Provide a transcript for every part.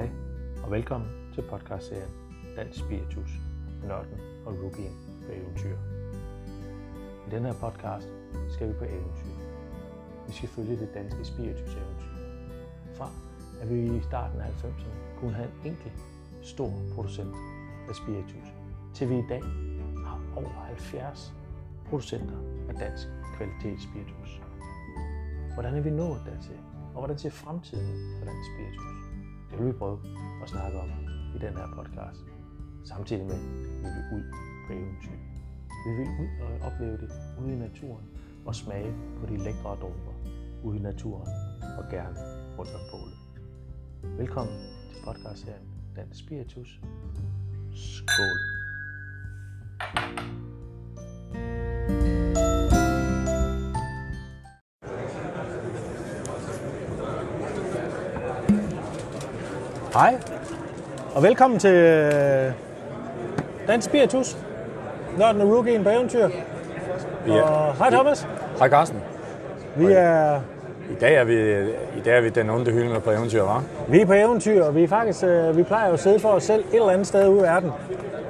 Hej og velkommen til podcastserien Dansk Spiritus, Nørden og Rookien på eventyr. I den her podcast skal vi på eventyr. Vi skal følge det danske spiritus eventyr. Fra at vi i starten af 90'erne kunne have en enkelt stor producent af spiritus, til vi i dag har over 70 producenter af dansk kvalitetsspiritus. Hvordan er vi nået dertil? Og hvordan ser fremtiden for dansk spiritus? Det vil vi prøve at snakke om i den her podcast. Samtidig med, at vi vil ud på eventyr. Vi vil ud og opleve det ude i naturen og smage på de lækre dråber ude i naturen og gerne rundt om bålet. Velkommen til podcastserien Dansk Spiritus. Skål! Hej, og velkommen til øh, Dansk Spiritus. Nørden og Rookien på eventyr. Ja. Og hej Thomas. Hej Carsten. Vi er, I dag er vi, i dag er vi den onde hylde på eventyr, hva'? vi er på eventyr, og vi, er faktisk, øh, vi plejer jo at sidde for os selv et eller andet sted ude i verden.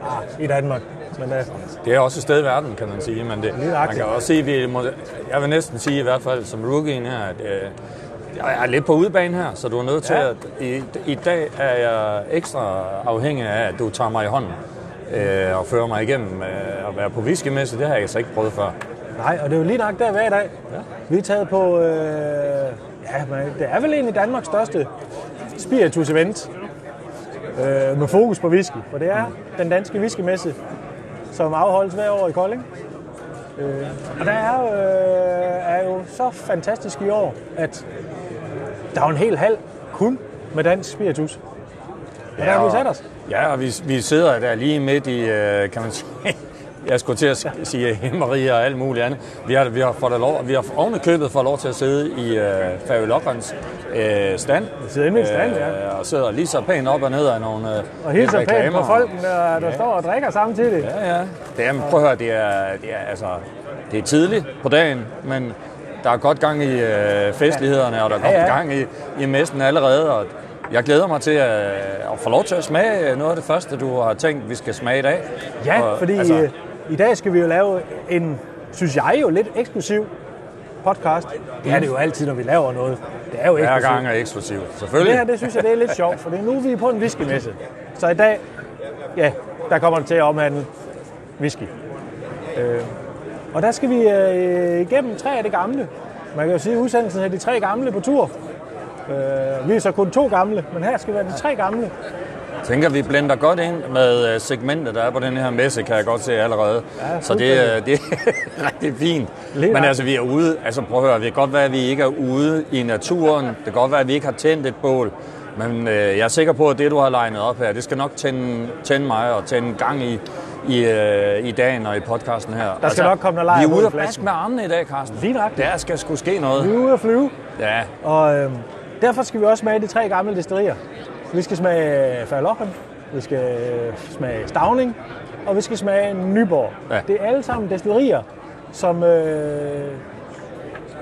Ah, i Danmark. Men øh, Det er også et sted i verden, kan man sige. Men det, man kan også sige, vi må, jeg vil næsten sige i hvert fald som rookien her, at øh, jeg er lidt på udebane her, så du er nødt til Ja. at... I, I dag er jeg ekstra afhængig af, at du tager mig i hånden øh, og fører mig igennem øh, at være på whiskymesse. Det har jeg altså ikke prøvet før. nej, og det er jo lige nok der, er i dag. Ja. Vi er taget på, øh, ja, men det er vel egentlig Danmarks største spiritus-event. Øh, med fokus på whisky, for det er den danske whiskymesse, som afholdes hver år i Kolding. Øh, og der er, øh, er jo så fantastisk i år, at der er jo en hel halv kun med dansk spiritus. Og der har vi sat os. Ja, og vi, vi sidder der lige midt i, øh, kan man sige, jeg skulle til at sige himmeriger og alt muligt andet. Vi har, vi har, fået lov, vi har oven i købet fået lov til at sidde i øh, Færø Lockons øh, stand. Vi sidder inde i stand, ja. Øh, og sidder lige så pænt op og ned af nogle øh, Og hilser lidt pænt på reklamer. folk, der, der står og drikker samtidig. Ja, ja. Det er, prøv at høre, det er, det er, altså, det er tidligt på dagen, men der er godt gang i øh, festlighederne, og der er godt Ja, ja. gang i, i mesten allerede. Og jeg glæder mig til at, at få lov til at smage noget af det første, du har tænkt, vi skal smage i dag. Ja, Og, fordi altså, altså, i dag skal vi jo lave en, synes jeg jo, lidt eksklusiv podcast. Det er det jo altid, når vi laver noget. Det er jo hver eksklusivt. gang er eksklusivt, Det selvfølgelig. her, det synes jeg, det er lidt sjovt, for nu er vi på en whiskymesse. Så i dag, ja, der kommer det til at omhandle whisky. Øh, og der skal vi øh, igennem tre af det gamle. Man kan jo sige, at udsendelsen er de tre gamle på tur. Øh, vi er så kun to gamle, men her skal være de tre gamle. Jeg tænker, vi blender godt ind med øh, segmentet, der er på den her messe, kan jeg godt se allerede. Ja, så det, er- det er rigtig fint. Lidt Men altså, vi er ude, altså prøv at høre, det kan godt være, at vi ikke er ude i naturen. Det kan godt være, at vi ikke har tændt et bål. Men øh, jeg er sikker på, at det, du har legnet op her, det skal nok tænde, tænde mig og tænde gang i, i, øh, i dagen og i podcasten her. Der skal nok komme noget lejr Vi er ude i og flasken. baske med armene i dag, Carsten. Lige nøjagtigt. Der skal sgu ske noget. Vi er ude at flyve. Ja, Og øh, derfor skal vi også smage de tre gamle destillerier. Vi skal smage Færlochen, vi skal øh, smage Stavning, og vi skal smage Nyborg. Ja. Det er alle sammen destillerier, som øh,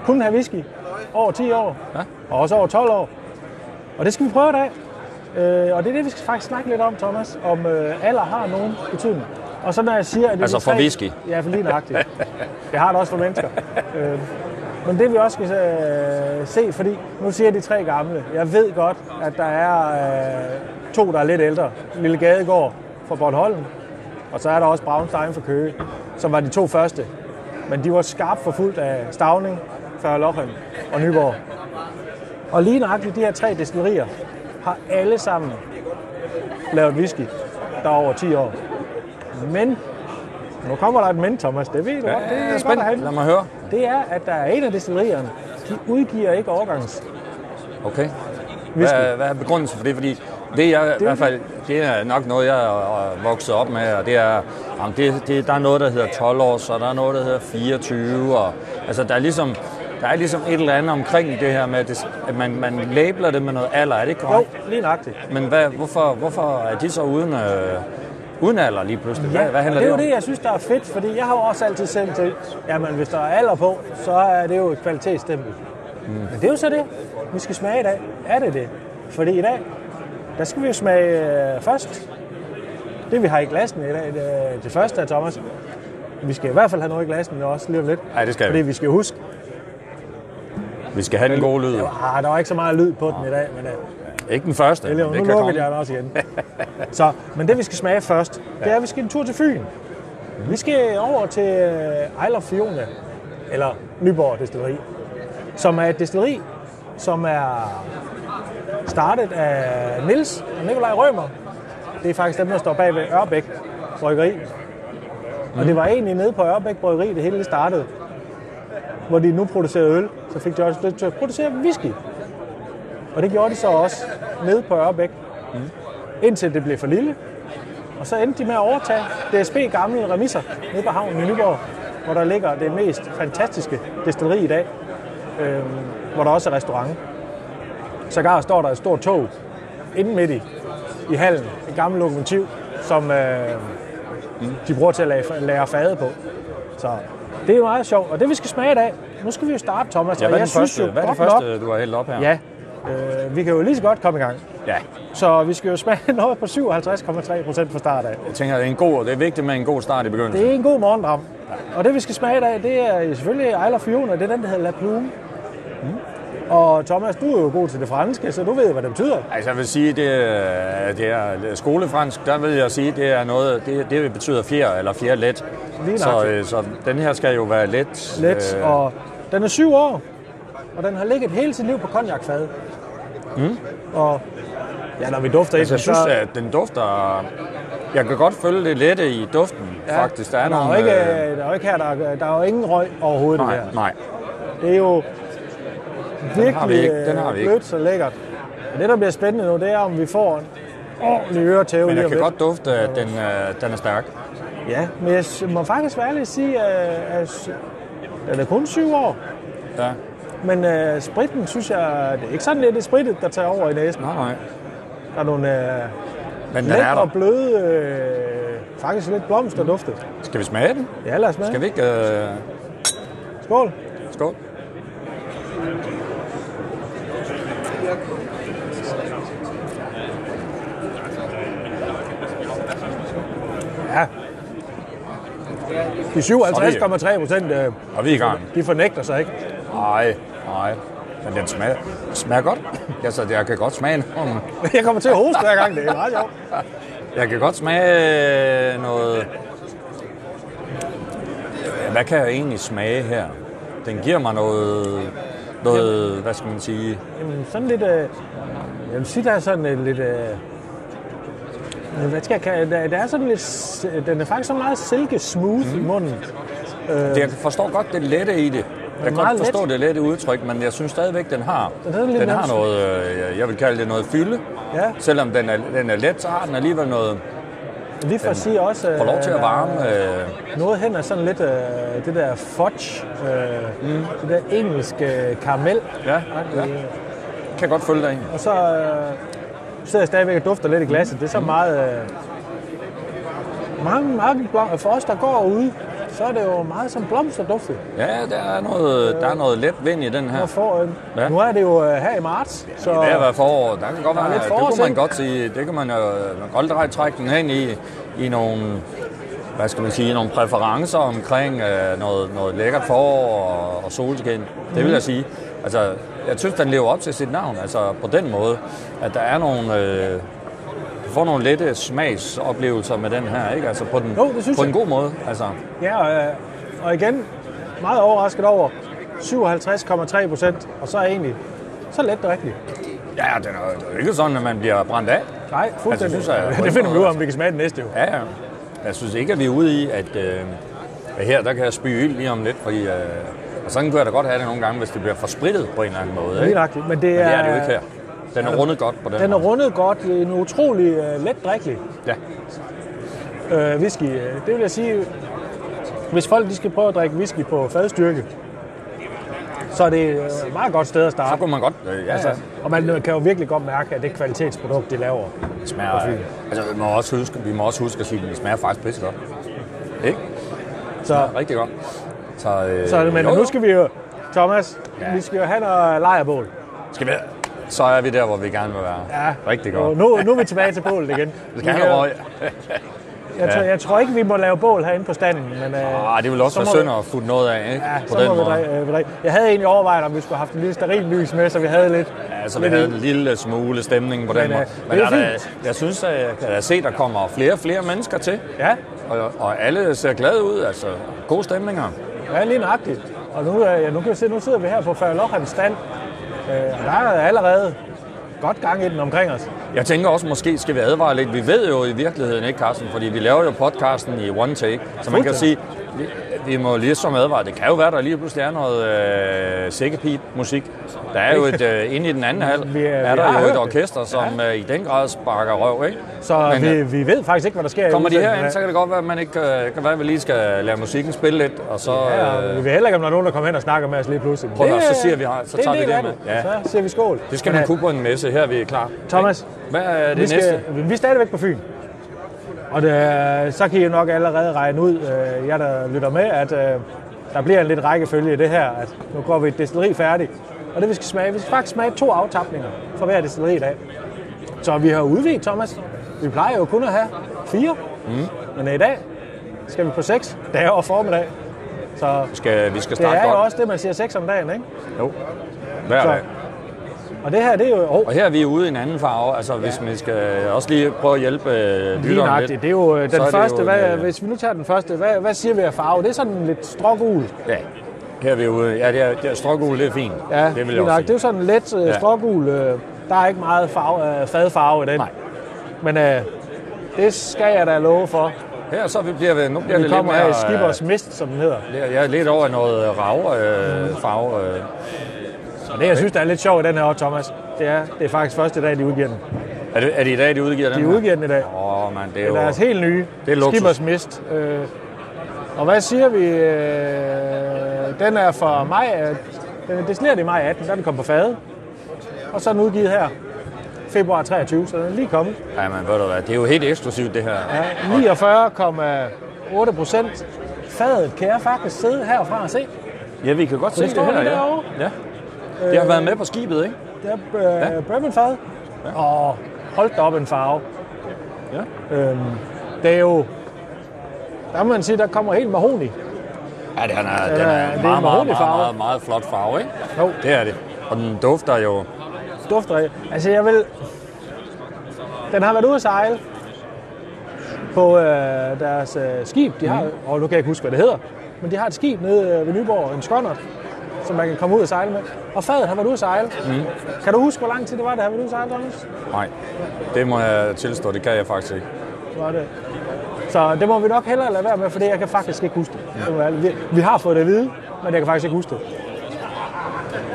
kun har whisky over 10 år, Ja. og også over 12 år. Og det skal vi prøve i dag. Øh, og det er det, vi skal faktisk snakke lidt om, Thomas, om øh, alder har nogen betydning. Og så når jeg siger, at det er Altså for tre- whisky? Ja, for lige nøjagtigt. det har det også for mennesker. øh, men det vi også skal øh, se, fordi nu siger de tre gamle. Jeg ved godt, at der er øh, to, der er lidt ældre. Lille Gadegård fra Bornholm, og så er der også Braunstein fra Køge, som var de to første. Men de var skarpt forfulgt af Stavning, Færlochen og Nyborg. Og lige nøjagtigt de her tre destillerier har alle sammen lavet whisky, der er over 10 år. Men, nu kommer der et men, Thomas, det ved du ja godt, det er er spændt. Lad mig høre. Det er, at der er en af destillerierne, de udgiver ikke årgangs Okay. Hvad, hvad er begrundelsen for det? Fordi det jeg i hvert fald, det er nok noget, jeg er vokset op med, og det er, jamen det, det, der er noget, der hedder 12 år, så der er noget, der hedder 24, og altså der er ligesom, der er ligesom et eller andet omkring det her med, at, det, at man, man labeler det med noget alder, er det ikke Jo, korrekt? lige nøjagtigt. Men hvad, hvorfor, hvorfor er de så uden, øh, uden alder lige pludselig? Hvad, hvad handler og det er det, jo om? det, jeg synes, der er fedt, fordi jeg har jo også altid selv til, jamen hvis der er alder på, så er det jo et kvalitetsstempel. Mm. Men det er jo så det, vi skal smage i dag. Er det det? Fordi i dag, der skal vi jo smage øh, først. Det vi har i glassen i dag, det, det første er Thomas. Vi skal i hvert fald have noget i glassen også lige om lidt. Ja, det skal Fordi vi. vi skal huske, Vi skal have den gode lyd. ah, der var ikke så meget lyd på den i dag, men uh, Ikke den første, Eller, men nu kan lukker komme. jeg den også igen. så, men det vi skal smage først, det er, at vi skal en tur til Fyn. Vi skal over til øh, Isle of Fiona, eller Nyborg Destilleri, som er et destilleri, som er startet af Nils og Nikolaj Rømer. Det er faktisk dem, der står bag ved Ørbæk Bryggeri. Og det var egentlig nede på Ørbæk Bryggeri, det hele startede. Hvor de nu producerede øl, så fik de også lyst til at producere whisky. Og det gjorde de så også nede på Ørbæk, mm. indtil det blev for lille. Og så endte de med at overtage DSB gamle remisser nede på havnen i Nyborg, hvor der ligger det mest fantastiske destilleri i dag, øh, hvor der også er restaurant. Sågar står der et stort tog inde midt i, i hallen, et gammelt lokomotiv, som øh, de bruger til at lære, lære fade på. Så det er meget sjovt, og det vi skal smage i dag, nu skal vi jo starte, Thomas. Ja, hvad er jeg det første, synes jo hvad er det godt nok- første du har hældt op her? Ja, øh, vi kan jo lige så godt komme i gang. ja. Så vi skal jo smage noget på 57,3 procent fra start af. Jeg tænker, det er en god, det er vigtigt med en god start i begyndelsen. Det er en god morgendram. Og det vi skal smage i dag, det er selvfølgelig of Fiona. Det er den, der hedder La Plume. Mm. Og Thomas, du er jo god til det franske, så du ved, hvad det betyder. Altså, jeg vil sige, det er, det er skolefransk, der vil jeg sige, det er noget, det, det betyder fjer eller fjerlet. Lige Så, øh, så den her skal jo være let. Let, øh, og den er syv år, og den har ligget hele sit liv på cognacfad. Mm. Og ja, når vi dufter altså, i jeg synes, så... at den dufter... Jeg kan godt følge det lette i duften, ja, faktisk. Der er der, er nogle... ikke, øh, der er jo ikke her, der er, der er jo ingen røg overhovedet nej, det her. nej. Det er jo virkelig. Den har vi ikke. blødt så lækkert. Og det, der bliver spændende nu, det er, om vi får en ordentlig øretæve Men jeg kan lidt. godt dufte, at den, øh, den er stærk. Ja, men jeg må faktisk være ærlig at sige, at, at den er kun syv år. Ja. Men uh, spritten, synes jeg, det er ikke sådan lidt det sprittet, der tager over i næsen. Nej, nej. Der er nogle uh, Men den er der. bløde, uh, faktisk lidt blomsterdufte. Skal vi smage den? Ja, lad os smage. Skal vi ikke... Øh... Skål. Skål. Ja. De 57,3 procent, uh, Og vi er i gang. de fornægter sig ikke. Nej, nej. Men den smager, smager godt. Altså, jeg kan godt smage noget. Jeg kommer til at hoste hver gang, det er meget sjovt. Jeg kan godt smage noget... Hvad kan jeg egentlig smage her? Den giver mig noget... Noget, hvad skal man sige? Jamen, sådan lidt... Uh, jeg vil sige, der er sådan uh, lidt... Uh, hvad skal jeg kalde det? Der er sådan lidt... Den er faktisk så meget silke smooth mm. i munden. Det, jeg forstår godt det lette i det. Jeg kan godt forstå let. det lette udtryk, men jeg synes stadigvæk, den har, Den den har noget, øh, jeg vil kalde det noget fylde. Ja. Selvom den er, den er let, så har den alligevel noget, Lige for at sige også... får lov til at øh, varme. Øh, Noget hen er sådan lidt øh, det der fudge, øh, mm. det der engelske karamel. ja, ja, kan godt følge dig i. Og så øh, sidder jeg stadigvæk og dufter lidt i glasset. Det er så meget... Øh, mange, mange For os, der går ude, så er det jo meget som blomsterduftet. Ja, der er noget, der er noget let vind i den her. For, øh, Ja. ja. Nu er det jo øh, her i marts, så Det har været forår. Der kan godt Der er være, lidt det kunne man godt sige, det kan man jo man kan godt trække den hen i, i nogle, hvad skal man sige, nogle præferencer omkring øh, noget, noget lækkert forår og, og solskin. Det vil jeg sige. Altså, jeg synes, den lever op til sit navn, altså på den måde, at der er nogle, øh, får nogle lette smagsoplevelser med den her, ikke? Altså på den, Jo, det synes på jeg. en god måde. Altså, ja, og, og igen, meget overrasket over 57,3 procent, og så er egentlig, så let det rigtigt. ja, den er, det er jo ikke sådan, at man bliver brændt af. Nej, fuldstændig. Altså, synes jeg- det finder vi ud af, om vi kan smage det næste jo. Ja, ja. Jeg synes ikke, at vi er ude i, at, øh, at her der kan jeg spy ild lige om lidt, fordi øh, og sådan kunne jeg da godt have det nogle gange, hvis det bliver for sprittet på en eller anden måde. Ikke? Men det Men det er, er det jo ikke her. Den er rundet godt på den Den er rundet godt, en utrolig uh, let drikkelig Ja. uh, whisky. Øh, Det vil jeg sige, hvis folk de skal prøve at drikke whisky på fadstyrke, så er det et meget godt sted at Så starte. kunne man godt... Øh, ja, Altså, altså, og man kan jo virkelig godt mærke, at det kvalitetsprodukt, de laver. smager, altså, vi, må også huske, vi må også huske at sige, at den smager faktisk pisse godt. Ikke? Så, rigtig godt. Så, øh, så men jo, nu jo. skal vi jo, Thomas, Ja. vi skal jo have noget lejrbål. Skal vi... så er vi der, hvor vi gerne vil være. Ja. Rigtig godt. nu, nu er vi tilbage til bålet igen. Have øh, røg. Jeg, tror, jeg tror ikke, vi må lave bål herinde på standen. Men, øh, Ah, det vil også så være synd at få noget af, ikke? Ja, på så den må vi måde. drej, øh, vi drej. Jeg havde egentlig overvejet, om vi skulle have haft en lille steril lys med, så vi havde lidt... Ja, så vi lidt havde en lille smule stemning på den Men, måde. øh, Men det er er der, jeg synes, at jeg kan da se, at der kommer flere og flere mennesker til. Ja, Og, og alle ser glade ud. Altså, gode stemninger. ja lige nøjagtigt. Og nu, øh, ja, nu kan vi se, nu sidder vi her på Færølochans stand. Øh, og der er allerede godt gang i den omkring os. Jeg tænker også, måske skal vi advare lidt. Vi ved jo i virkeligheden ikke, Carsten, fordi vi laver jo podcasten i one take. Så man kan sige, vi, må lige som advare. Det kan jo være, der lige pludselig er noget øh, sækkepip-musik. Der er jo et, øh, inde i den anden halv, Vi, øh, er vi der jo et det. orkester, som øh, i den grad sparker røv, ikke? Så Men, vi, øh, vi ved faktisk ikke, hvad der sker Kommer de herind, så kan det godt være, at man ikke øh, kan være, at vi lige skal lade musikken spille lidt, og så... Ja, og vi Øh, ved heller ikke, om der er nogen, der kommer hen og snakker med os lige pludselig. Prøv at så er- siger vi, så det er tager vi det med. Ja. Så siger vi skål. det skal man øh, kunne på en messe. Her er vi klar. Thomas, Hvad er det vi, næste? skal, vi er stadigvæk på Fyn. Og det, så kan I jo nok allerede regne ud, øh, jeg der lytter med, at øh, der bliver en lidt rækkefølge i det her, at nu går vi et destilleri færdigt. Og det vi skal smage, vi skal faktisk smage to aftapninger for hver destilleri i dag. Så vi har udvidet, Thomas. Vi plejer jo kun at have fire, mm. men i dag skal vi på seks. Det er over formiddag. Så Skal, vi skal det starte er jo godt. også det, man siger seks om dagen, ikke? Jo. Hver Så- dag. Og det her, det er jo... Oh, Og her er vi ude i en anden farve, altså hvis man skal også lige prøve at hjælpe øh, Lige lytteren lidt. Det er jo øh, Så den det første, jo hvad, øh, hvis vi nu tager den første, hvad, hvad siger vi af farve? Det er sådan lidt strågul. Ja, her er vi ude. Ja, det er, det er strågul, det er fint. Ja, det vil jeg nok. Det er jo sådan lidt øh, Ja. strågul. Øh, der er ikke meget farve, øh, fadfarve i den. Nej. Men øh, det skal jeg da love for. Her så vi bliver vi, nu bliver Vi det lidt kommer mere... her i Skibers Mist, som den hedder. øh, er lidt over noget rav øh, farve. Øh. Og det, jeg synes, der er lidt sjovt i den her år, Thomas, det er, det er faktisk første dag, de udgiver den. Er, det, er det i dag, de udgiver den De her? udgiver den i dag. Åh, oh, man, det er Det jo... er deres helt nye Det er luksus. Mist. Øh, og hvad siger vi? Øh, den er fra maj. øh, Den er destilleret i maj 18, der er den kommet på fade. Og så er den udgivet her februar 23, så den er lige kommet. Ja, men ved du hvad, det er jo helt eksklusivt, det her. Ja, 49,8 procent. Fadet kan jeg faktisk sidde herfra og se. Ja, vi kan godt se det det, her, ja. derovre. ja. Det har været med på skibet, ikke? Det er øh, ja. bourbonfad. Ja. Og hold da op en farve. Ja. Øhm, det er jo... Der må man sige, der kommer helt mahoni. Ja, den er, Ja, den er, det er meget, en meget, meget, mahognifarve. meget, meget flot farve, ikke? Jo. Det er det. Og den dufter jo... Dufter. Altså, jeg vil... Den har været ude at sejle på øh, deres øh, skib. De har, Mhm. og nu kan jeg ikke huske, hvad det hedder, men de har et skib nede øh, ved Nyborg, en skonnert, som man kan komme ud og sejle med. Og fadet har været ude at sejle. Mm. Kan du huske, hvor lang tid det var, det har været ude at sejle, Thomas? Nej, det må jeg tilstå, det kan jeg faktisk ikke. Var det. Så det må vi nok hellere lade være med, for det jeg kan faktisk ikke huske det. ærligt- Vi, vi har fået det at vide, men jeg kan faktisk ikke huske det.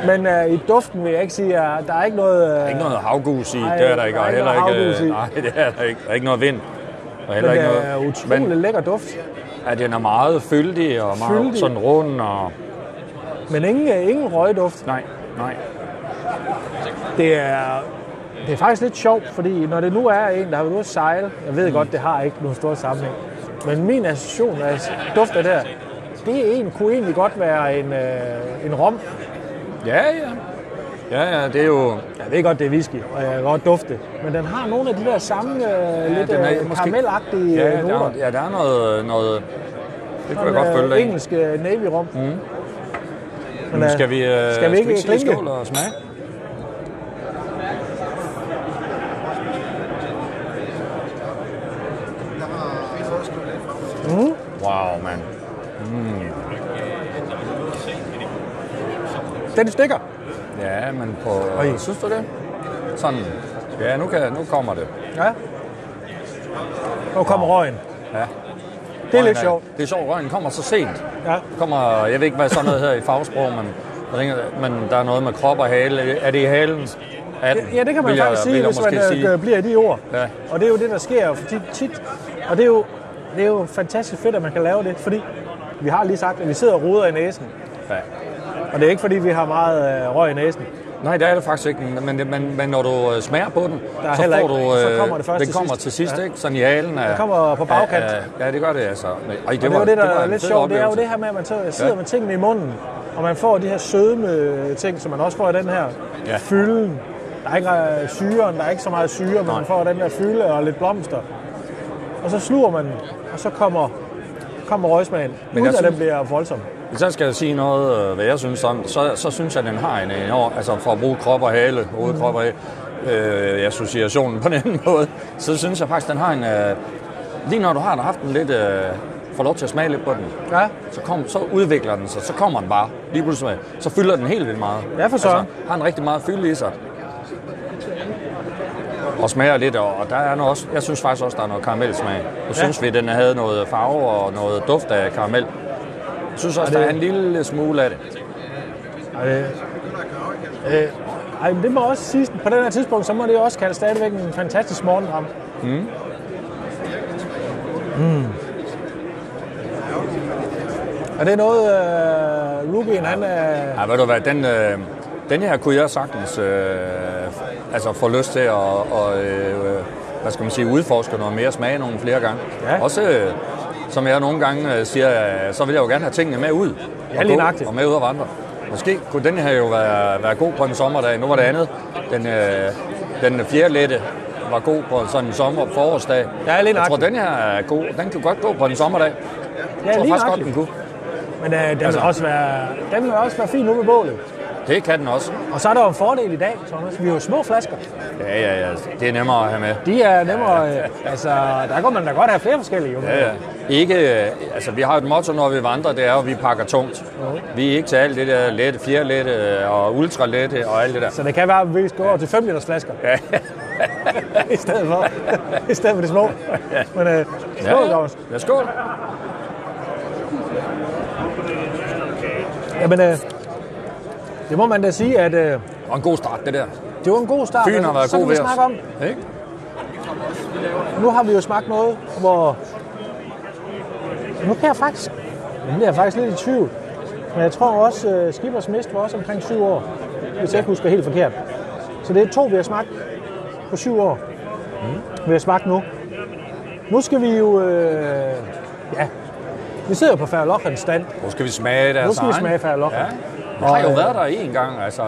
Men øh, i duften vil jeg ikke sige, at der er ikke noget... Øh, Der er ikke noget havgus i, Nej, det er der ikke. der er ikke heller noget ikke, i. nej, det er der ikke. Der er ikke noget vind. Og heller men ikke det er noget, utrolig men lækker duft. at den er meget fyldig og meget Fyldig. sådan rund. Og, Men ingen, øh, ingen røgduft. nej, nej. Det er, det er faktisk lidt sjovt, fordi når det nu er en, der har været ude at sejle, jeg ved godt, det har ikke nogen stor sammenhæng, men min association af dufter der, det er en, kunne egentlig godt være en, øh, en rom. Ja, ja. Ja, ja, det er jo... Jeg ved godt, det er whisky, og jeg kan godt dufte, men den har nogle af de der samme øh, lidt den er øh, måske- karamelagtige Ja, øh, der, noter. er- ja, der er noget... noget det kunne jeg godt følge øh, dig i. engelsk øh, navy rom. Mm. Men, Nu skal vi, øh, skal vi ikke sige klinke? skål og smage? Mm. Wow, mand. Den stikker. Ja, men på... Oj. Synes du det? Sådan. Ja, nu, kan, nu kommer det. Ja. Nu kommer røgen. Ja. Det er lidt sjovt. Det er sjovt, røgen kommer så sent. Ja. Kommer, jeg ved ikke, hvad sådan noget hedder i fagsprog, men, jeg men der er noget med krop og hale. Er det i halen? Er den? Ja, det kan man Vil jeg- faktisk vil sige, jeg hvis man øh, sige. bliver i de ord. Ja. Og det er jo det, der sker tit. tit. Og det er, jo, det er jo fantastisk fedt, at man kan lave det, fordi vi har lige sagt, at vi sidder og ruder i næsen. Ja. Og det er ikke, fordi vi har meget øh, røg i næsen. Nej, det er det faktisk ikke. Men, men, men når du øh, smager på den, så får ikke- du... så øh, kommer det først den til kommer sidst. til sidst, Ja. ikke? Sådan i halen. Af, Den kommer på bagkant. af- af- Ja, det gør det altså. Men, ej, det, Og det er var, det, der var er en lidt sjovt. Det er jo det her med, at man så sidder Ja. med tingene i munden, og man får de her sødme ting, som man også får i den her Ja. fylden. Der er ikke syren, der er ikke så meget syre, men Nej. man får den der fylde og lidt blomster. Og så sluger man, og så kommer, kommer røgsmagen, Men uden jeg at den synes- bliver voldsom. Hvis jeg skal sige noget, øh, hvad jeg synes om, så, så synes jeg, at den har en enorm, altså for at bruge krop og hale, hoved, krop og hale, øh, associationen på den måde, så synes jeg faktisk, at den har en, øh, lige når du har haft den lidt, øh, får lov til at smage lidt på den, Ja, så, kom, så udvikler den sig, så kommer den bare, lige pludselig, så fylder den helt vildt meget. Ja, for søren. Altså, har en rigtig meget fylde i sig. Og smager lidt, og der er noget også, jeg synes faktisk også, der er noget karamelsmag. Jeg synes vi, den havde noget farve og noget duft af karamel. Jeg synes også, det- der er en lille smule af det. Ej, det, øh, ej, men det må også sige, på den her tidspunkt, så må det også kalde stadigvæk en fantastisk morgendram. Mm. Mm. Er det noget, øh, Rubien, han er... Ja, ved du hvad, den, øh, den her kunne jeg sagtens øh, altså få lyst til at og, øh, hvad skal man sige, udforske noget mere, smage nogle flere gange. Ja. Også, øh, som jeg nogle gange øh, siger, øh, så vil jeg jo gerne have tingene med ud. Ja, og lige nøjagtigt. Og med ud og vandre. Måske kunne den her jo være, være god på en sommerdag. Nu var det andet. Den, øh, den fjerde lette var god på sådan en sommer forårsdag. Ja, lige jeg tror, den her er god. Den kan godt gå på en sommerdag. Ja, Jeg tror lige faktisk godt, nøjagtigt. den kunne. Men øh, den, Altså- vil også være, den vil også være fin nu ved bålet. Det kan den også. Og så er der jo en fordel i dag, Thomas. Vi har jo små flasker. Ja, ja, ja. Det er nemmere at have med. De er nemmere... Øh, altså, der kan man da godt have flere forskellige. Jo. Ja, ja. Ikke, øh, altså vi har et motto, når vi vandrer, det er at vi pakker tungt. Vi er ikke til alt det der lette, fjerlette øh, og ultralette og alt det der. Så det kan være, at vi skal over til 5 liters flasker. Ja. I stedet for, i stedet for de små. Men øh, skål, Ja, ja. Thomas. ja, skål. Jamen, øh, det må man da sige, at øh, Og en god start, det der. det var en god start. Fyn har været så god ved os. snakke om, Ikke? nu har vi jo smagt noget, hvor... Nu kan jeg faktisk... Nu er jeg faktisk lidt i tvivl. Men jeg tror også, uh, Skibers Mist var også omkring syv år. Hvis jeg ikke husker helt forkert. Så det er to, vi har smagt på syv år. Mm. Vi har smagt nu. Nu skal vi jo... Øh, ja, vi sidder jo på Færølochens stand. Nu skal vi smage deres Nu skal vi smage Færølochen. Ja. Jeg har jo øh, været der en gang, altså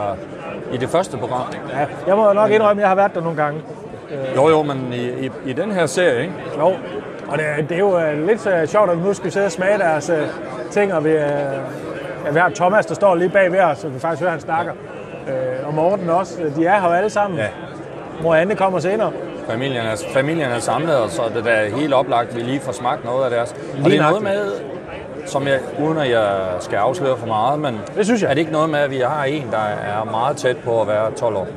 i det første program. Ja, jeg må nok indrømme, at jeg har været der nogle gange. Jo, jo, men i, i, i den her serie, ikke? Jo, og det, det er jo øh, lidt øh, sjovt, at vi nu skal sidde og smage deres øh, ting, og vi, øh, ja, vi har Thomas, der står lige bag ved os, så vi faktisk høre, at han snakker. Øh, og Morten også. De er her jo alle sammen. Ja. Mor Anne kommer senere. Familien er, familien er samlet, og så er det da helt oplagt, at vi lige får smagt noget af deres. og det er noget med, som jeg, uden at jeg skal afsløre for meget, men Det synes jeg. er det ikke noget med, at vi har en, der er meget tæt på at være 12 år?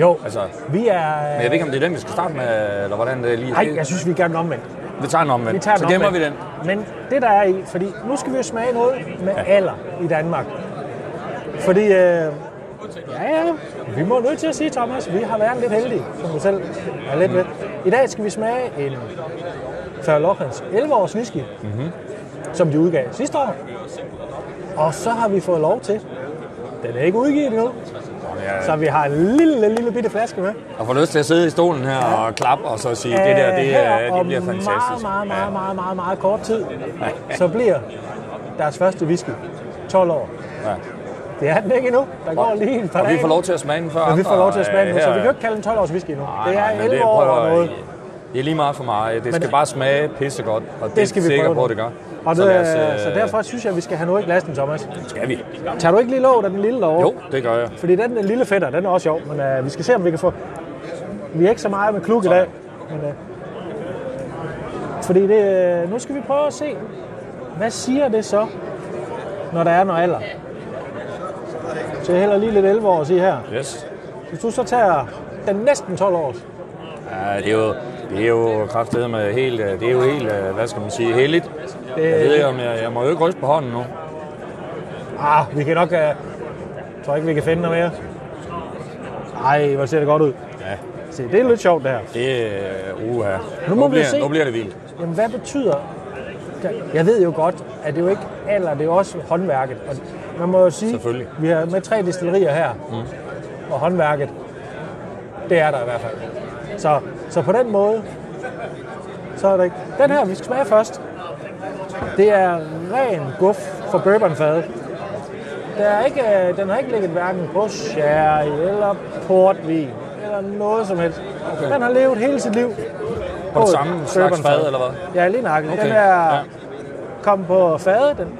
Jo, Altså, vi er... men jeg ved ikke, om det er den, vi skal starte med, eller hvordan det er lige. Nej, jeg synes, vi gør den omvendt. Vi tager den omvendt. Vi tager den så gemmer omvendt. vi den. Men det, der er i, fordi nu skal vi jo smage noget med alder i Danmark. Fordi, øh, ja, ja, vi må nødt til at sige, Thomas, vi har været lidt heldige, som du selv er lidt ved. I dag skal vi smage en Færlochens 11 års whisky, mm-hmm. som de udgav sidste år. Og så har vi fået lov til, den er ikke udgivet endnu, så vi har en lille, lille bitte flaske med. jeg får lyst til at sidde i stolen her og klappe, og så sige, det der, det, her er, det bliver fantastisk. meget, meget, meget, meget, meget, meget kort tid, så bliver deres første whisky 12 år. Ja. Det er den ikke endnu. Der går lige et par Og vi får lov til at smage den før Men vi får lov til at smage den så vi kan jo ikke kalde den 12 års whisky nu. Nej, det er nej, men 11 det år prøver og jeg- noget. Det er lige meget for mig. Det skal Men- bare smage pissegodt, og det, Det skal er vi sikker prøve på, nu. at det gør. Og så, det, lad os, så øh, derfor synes jeg, at vi skal have noget i glassen, Thomas. skal vi. Tager du ikke lige låget af den lille derovre? Jo, det gør jeg. Fordi den der lille fætter, den er også sjov, men uh, vi skal se, om vi kan få... Vi er ikke så meget med kluk i dag, men... Uh, fordi det, uh, nu skal vi prøve at se, hvad siger det så, når der er noget alder? Så jeg hælder lige lidt 11 år sige her. Yes. Hvis du så tager den næsten 12 års, Ja, det er jo, det er jo kraftedet med helt, øh, det er jo helt, øh, hvad skal man sige, heldigt. Jeg ved om jeg, jeg må jo ikke ryste på hånden nu. ah, vi kan nok... Uh, jeg tror ikke, vi kan finde noget mere. Ej, hvor ser det godt ud. Ja, Se, det er lidt sjovt, det her. det er uh, uha. Nu må nu, vi bliver, se. nu bliver det vildt. Jamen, hvad betyder... Jeg ved jo godt, at det er jo ikke alder, det er jo også håndværket. Og man må jo sige, vi har med tre distillerier her, mm. og håndværket, det er der i hvert fald. Så, så på den måde, så er det ikke... Den her, vi skal smage først. Det er ren guf fra bourbonfadet. Der er ikke, øh, den har ikke ligget hverken på sherry eller portvin eller noget som helst. Okay. Den har levet hele sit liv På det et samme slags fad, eller hvad? Ja, lige nøjagtigt. Okay, Den er ja. kom på fadet den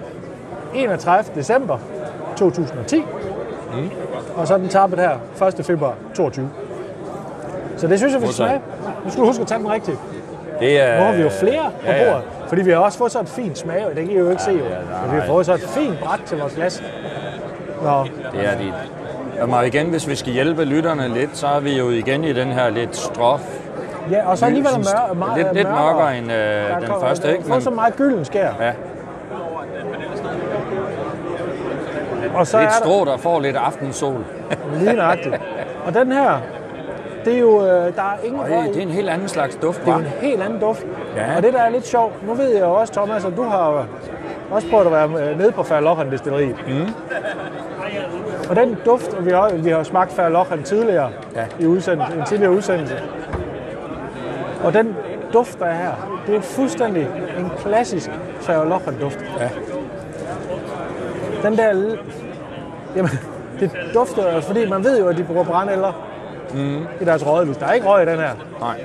31. december 2010. Mm. Og så er den tappet her 1. februar 22. Så det synes jeg, vi skal smage. Nu skal du huske at tage den rigtigt. Det er, Nu har vi jo flere på ja, ja. bordet. Fordi vi har også fået så et fint smag, og det kan I jo ikke se. Jo. ja, nej, Men vi har fået så et fint bræt til vores glas. Nå, Det er det. Og igen, hvis vi skal hjælpe lytterne lidt, så er vi jo igen i den her lidt strof. ja, og så alligevel mør, meget, lidt, lidt mørkere end øh, den første, ikke? får så meget gylden skær. ja, Og så det er strå, der får lidt aftensol. lige nøjagtigt. Og den her, det er jo, øh, der er ingen røg det, er en helt anden slags duft, Det er jo en helt anden duft. Ja. Og det, der er lidt sjovt, nu ved jeg jo også, Thomas, at du har også prøvet at være øh, nede på Færlochen Destilleriet. Mm. Og den duft, og vi har, vi har smagt Færlochen tidligere Ja. i udsendelse, en tidligere udsendelse. Og den duft, der er her, det er fuldstændig en klassisk Færlochen duft. Ja. Den der, jamen, det dufter, fordi man ved jo, at de bruger brændeller mm. i deres rødlys. Der er ikke røg i den her. Nej.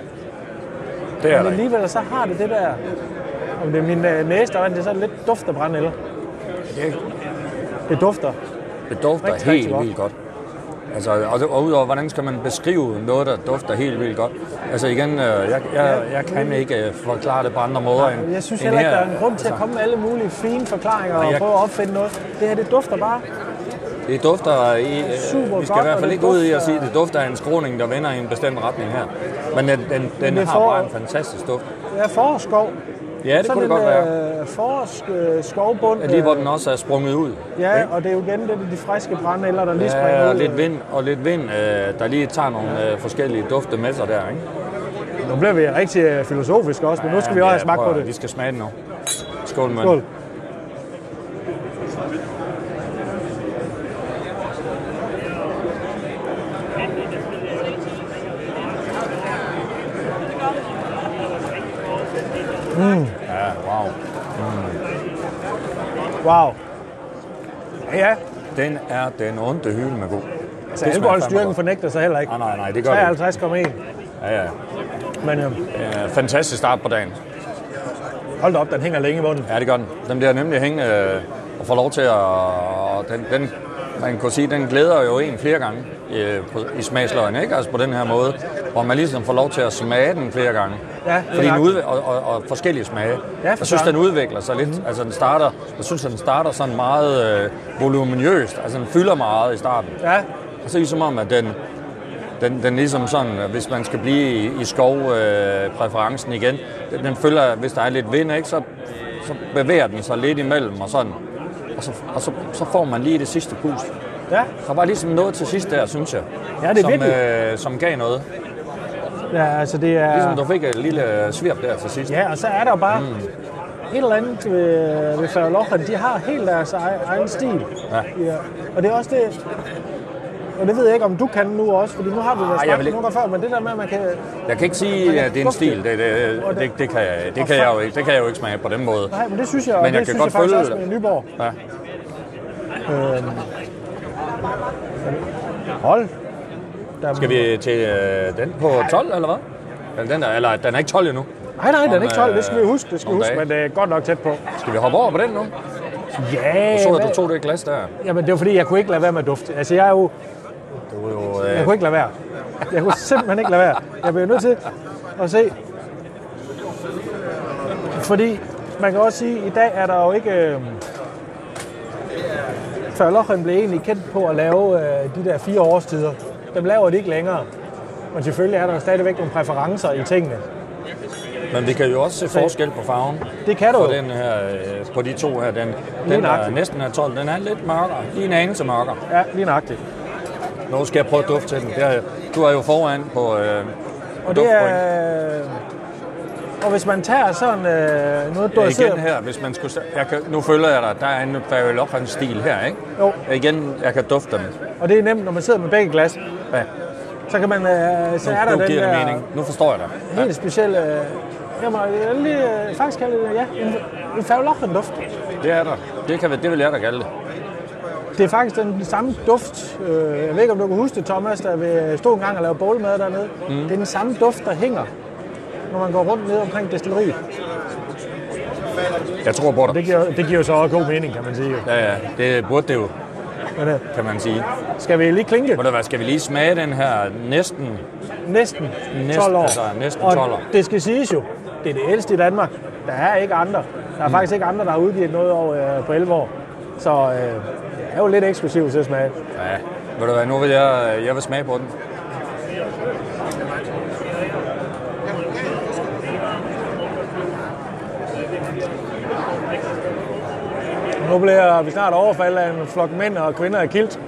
Det er Men ikke. alligevel så har det det der, om det er min øh, næse, der er det er sådan lidt duft af brændenælder. Det dufter. Det dufter Rigtig, helt rigtig vildt godt. Altså, og, og udover, hvordan skal man beskrive noget, der dufter helt vildt godt? Altså igen, øh, jeg, jeg, jeg kan ikke øh, forklare det på andre måder end Jeg synes heller ikke, der er en grund til at komme med alle mulige fine forklaringer og jeg- prøve at opfinde noget. Det her, det dufter bare. Det dufter i, øh, Super vi skal godt, i hvert fald det ikke ud i at sige, at det dufter af en skråning, der vender i en bestemt retning her. Men den, den, den det har får- bare en fantastisk duft. Det er forårsskov. Ja, det Sådan kunne det godt en, være. Øh, forårsskovbund. Ja, lige hvor den også er sprunget ud. Ja, og det er jo igen det, de friske brændenælder, der lige springer Ja, ud. og lidt vind, og lidt vind øh, der lige tager nogle øh, forskellige dufte med sig der, ikke? Nu bliver vi rigtig øh, filosofiske også, men nu skal vi også have smagt på Vi det. skal smage den nu. Skål, mand. Skål. Wow. Ja, ja. Den er den onde hylde med god. Altså, alkoholstyrken fornægter sig heller ikke. Nej, nej, nej, det gør det ikke. 53,1. Ja, ja. Men øhm, Øh, fantastisk start på dagen. hold da op, den hænger længe i munden. Ja, det gør den. Den bliver nemlig hænge øh, og får lov til at... Den, den, man kan sige, den glæder jo en flere gange øh, på, i smagsløgn, ikke? Altså på den her måde, hvor man ligesom får lov til at smage den flere gange. Ja, Fordi den udv- og, og, og, forskellige smage. Ja, jeg synes, den udvikler sig lidt. Altså den starter, jeg synes, den starter sådan meget øh, voluminøst. Altså den fylder meget i starten. Ja, Og så er det som om, at den, den, den ligesom sådan, hvis man skal blive i, i skovpræferencen øh, igen, den, den følger, hvis der er lidt vind, ikke, så, så bevæger den sig lidt imellem og sådan. Og så, og så, så får man lige det sidste pust. ja. Der var ligesom noget til sidst der, synes jeg. Ja, det er som, virkelig. øh, som gav noget. ja altså det er... Ligesom du fik et lille svirp der til sidst. Ja, og så er der bare mm. et eller andet ved, ved Færlochen. De har helt deres egen, egen stil. Ja. Ja. Og det er også det... Og det ved jeg ikke, om du kan nu også, fordi nu har vi da jeg det ikke- nogle før, men det der med, at man kan... Jeg kan ikke sige, at det er en stil. Det, det, det, det, kan, jeg, det, kan jeg jo ikke, det kan jeg jo ikke smage på den måde. Nej, men det synes jeg, Men jeg det kan synes godt jeg faktisk følge også med Nyborg. Ja. Øhm, hold. Der, Skal vi til øh, den på 12, eller hvad? Eller, den der, eller den er ikke 12 endnu. Nej, nej, den er ikke 12, det skal vi øh, huske, det skal vi huske, dage. men det er godt nok tæt på. Skal vi hoppe over på den nu? Ja, Så at du tog det glas der. Jamen, det var fordi, jeg kunne ikke lade være med at dufte. Altså, jeg er jo... Du er jo... Jeg Øh, kunne ikke lade være. Jeg kunne simpelthen ikke lade være. Jeg blev nødt til at se. Fordi man kan også sige, at i dag er der jo ikke... Øh, før Lochen blev egentlig kendt på at lave øh, de der fire årstider. Dem laver de ikke længere. Men selvfølgelig er der stadigvæk nogle præferencer i tingene. men vi kan jo også se forskel på farven. Det kan du På, den her, øh, på de to her. Den, den der næsten er 12, den er lidt mørkere. Lige en anelse mørkere. Ja, lige nøjagtigt. Nu skal jeg prøve at dufte til den. Det er, du er jo foran på øh, Og det er... Og hvis man tager sådan øh, noget, du Ja, igen her, hvis man skulle... Jeg kan, nu følger jeg dig. Der er en Barry Loughlin stil her, ikke? Jo. Igen, jeg kan dufte dem. Og det er nemt, når man sidder med begge glas. Ja, Så kan man... Øh, så nu, er der nu den giver det der mening. Nu forstår jeg dig. Ja. helt specielle... Øh, jamen, jeg vil lige, øh, faktisk kalde det, ja, en, en Favlochen duft. Det er der. Det, kan, det vil jeg da kalde det. Det er faktisk den samme duft. Øh, jeg ved ikke, om du kan huske det, Thomas, da vi stod en gang og lavede bålmad dernede. Mm. Det er den samme duft, der hænger, når man går rundt ned omkring destilleriet. Jeg tror på dig. Det giver, det giver så også god mening, kan man sige. Ja, ja, det burde det jo, Men, øh, kan man sige. skal vi lige klinke? Du hvad, skal vi lige smage den her næsten... Næsten Næsten, 12 år. altså, næsten og 12 år. det skal siges jo, det er det ældste i Danmark. Der er ikke andre. Der er mm. faktisk ikke andre, der har udgivet noget over øh, på 11 år. Så øh, det er jo lidt eksklusivt til at smage. Ja, ved du hvad, nu vil jeg, jeg vil smage på den. Nu bliver vi snart overfaldet af en flok mænd og kvinder i kilt.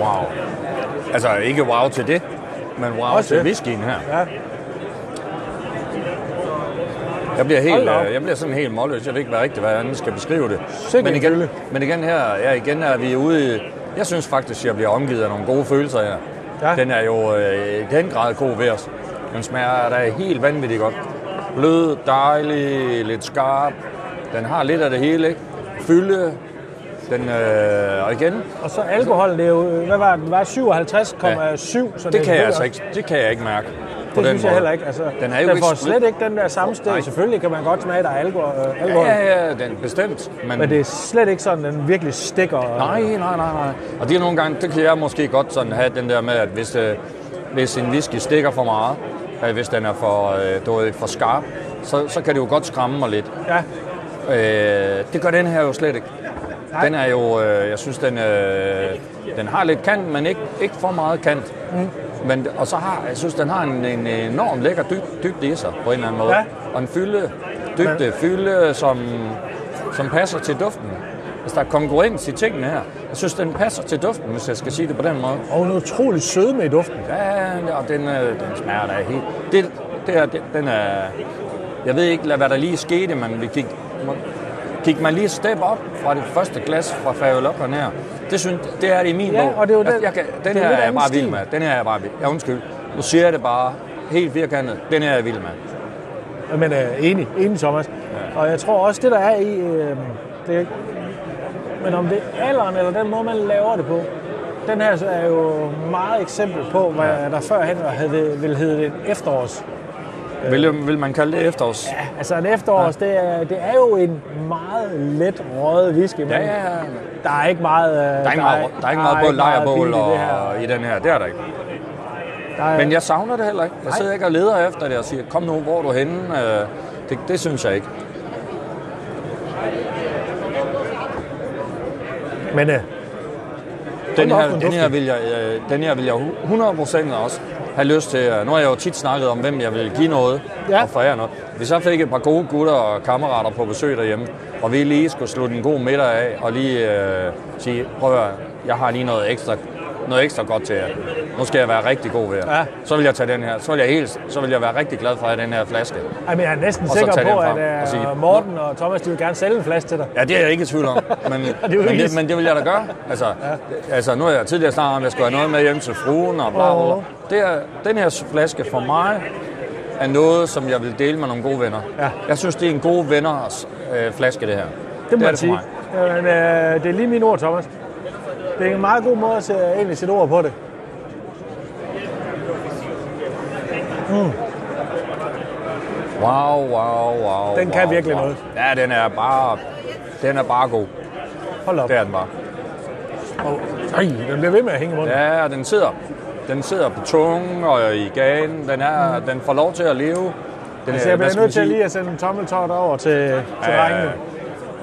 Wow. Altså, ikke wow til det, men wow Også til det. whiskyen her. Ja. Jeg bliver, helt, øh, jeg bliver sådan helt målløs. Jeg ved ikke, hvad rigtigt, hvordan jeg skal beskrive det. Sikke men en igen, men igen her, ja, igen er vi ude i... Jeg synes faktisk, jeg bliver omgivet af nogle gode følelser her. Ja. Den er jo øh, i den grad god ved os. Den smager da helt vanvittigt godt. Blød, dejlig, lidt skarp. Den har lidt af det hele, ikke? Fylde. Den, øh, og igen, Og så alkohol, det er jo, øh, hvad var det, den var 57,7. Så det kan jeg altså ikke, det kan jeg ikke mærke. På Det den synes jeg måde. heller ikke. Altså, Den er jo den ikke får sprit- slet ikke den der samme sted. Nej. Selvfølgelig kan man godt smage, at der er alkohol, øh, alkohol. Ja, ja, ja, den bestemt. Men, Men det er slet ikke sådan, den virkelig stikker. øh, Nej, nej, nej, nej. Og det er nogle gange, det kan jeg måske godt sådan have den der med, at hvis, øh, hvis en whisky stikker for meget, øh, hvis den er for, øh, du ved, for skarp, så, så kan det jo godt skræmme mig lidt. Ja, Øh, det gør den her jo slet ikke. Nej. Den er jo, øh, jeg synes, den, øh, den har lidt kant, men ikke, ikke for meget kant. Mm. Men, og så har, jeg synes, den har en, en enorm lækker dyb, dybde i sig, på en eller anden måde. Ja. Og en fylde, dybde, fylde, som, som passer til duften. Altså, der er konkurrens i tingene her. Jeg synes, den passer til duften, hvis jeg skal sige det på den måde. og en utrolig sødme i duften. Ja, og den, øh, den smager da helt... Det, det er, det, den er... Jeg ved ikke, hvad der lige skete, men vi gik, gik man lige et step op fra det første glas fra Faveloperen her. Det, synes, det er det i min Ja, bog. og det er jo den- jeg kan, det er den her er jeg bare vild med. Den her er jeg bare vild. Ja, undskyld. Nu siger jeg det bare helt firkantet. Den her er jeg vild med. Men øh, enig, enig Thomas. Ja. Og jeg tror også, det der er i... Øh, det er, men om det er alderen eller den måde, man laver det på, den her er jo meget eksempel på, hvad der førhen havde, ville hedde en efterårs. Vil, vil man kalde det efterårs? Ja, altså en efterårs, ja. det, er, det er jo en meget let røget whisky. Men Ja, ja, ja. Der er ikke meget... Øh, Der er ikke meget, der er ikke meget både lejrbål i og i den her. Det er der ikke. Der er, Men jeg savner det heller ikke. Jeg sidder ikke og leder efter det og siger, kom nu, hvor er du henne? Øh, Det, det synes jeg ikke. men øh, Den her, den, her vil jeg, øh, den her vil jeg 100% også have lyst til. øh, Nu har jeg jo tit snakket om, hvem jeg vil give noget Ja. og forære noget. Hvis jeg fik et par gode gutter og kammerater på besøg derhjemme, og vi lige skulle slutte en god middag af, og lige øh, sige, prøv at høre, jeg har lige noget ekstra, noget ekstra godt til jer. Nu skal jeg være rigtig god ved jer. Ja. Så vil jeg tage den her. Så vil jeg, helt, så vil jeg være rigtig glad for at have den her flaske. Ej, men jeg er næsten sikker på, at frem og sige, øh, Morten og Thomas de vil gerne sælge en flaske til dig. Ja, det er jeg ikke i tvivl om. Men, er jo men, det, men det vil jeg da gøre. Altså, ja. altså nu har jeg tidligere snakket om, at jeg skulle have noget med hjem til fruen og bla bla. Det er, den her flaske for mig er noget, som jeg vil dele med nogle gode venner. Ja. Jeg synes, det er en god venners øh, flaske, det her. Det må er man det for sige. mig. Men, øh, det er lige mine ord, Thomas. Det er en meget god måde at se, egentlig sætte ord på det. Wow, wow, wow. Den kan wow, virkelig wow. noget. Ja, den er bare, den er bare god. Hold op. Det er den bare. Og, ej, den bliver ved med at hænge munden. Ja, og den sidder. Den sidder på tungen og i ganen. Den, er, den får lov til at leve. Den, Mm. Så er- jeg bliver nødt til lige at sende en tommeltot over til, til Ja, drengene.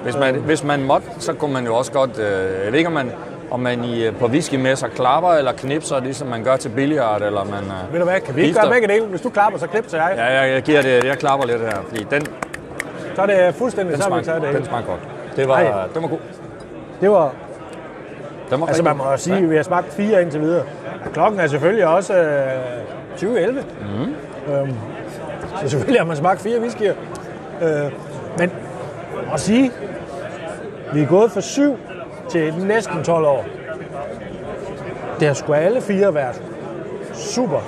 Hvis man, hvis man måtte, så kunne man jo også godt... Øh, jeg ved ikke, om man, om man i, øh, på whiskymesser klapper eller knipser, ligesom man gør til billiard, eller man... Øh, Ved du hvad, kan vi ikke gøre begge dele? Hvis du klapper, så klip til jeg. Ja, jeg, jeg giver det, jeg klapper lidt her, fordi den, Så er det fuldstændig, den, så vi smagte, taget det den smagte godt. Det var, Ej. den var god. Det var, Den var altså man må god. sige, at vi har smagt fire indtil videre. Klokken er selvfølgelig også øh, 2011. Mhm. Mm. Øhm, så selvfølgelig har man smagt fire whiskyer. Øh, men at sige, vi er gået fra 7 til næsten 12 år. Det har sgu alle fire været super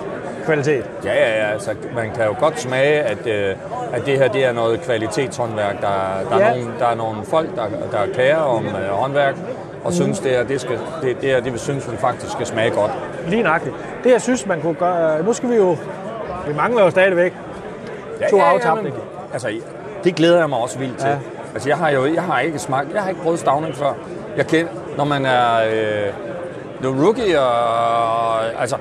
kvalitet. Ja, ja, ja. Altså, man kan jo godt smage, at, øh, at det her det er noget kvalitetshåndværk. Der, der, Ja. er nogle, der er nogle folk, der, der kærer om øh, håndværk, og synes, det er, det, skal, det, det er det, synes, vi faktisk skal smage godt. Lige nøjagtigt. Det, jeg synes, man kunne gøre... Nu skal vi jo... Vi mangler jo stadigvæk to ja, aftapninger. men, altså, det glæder jeg mig også vildt til. Ja. Altså, jeg har jo jeg har ikke smagt, jeg har ikke prøvet stavning før. Jeg kender, når man er øh, rookie, og, altså,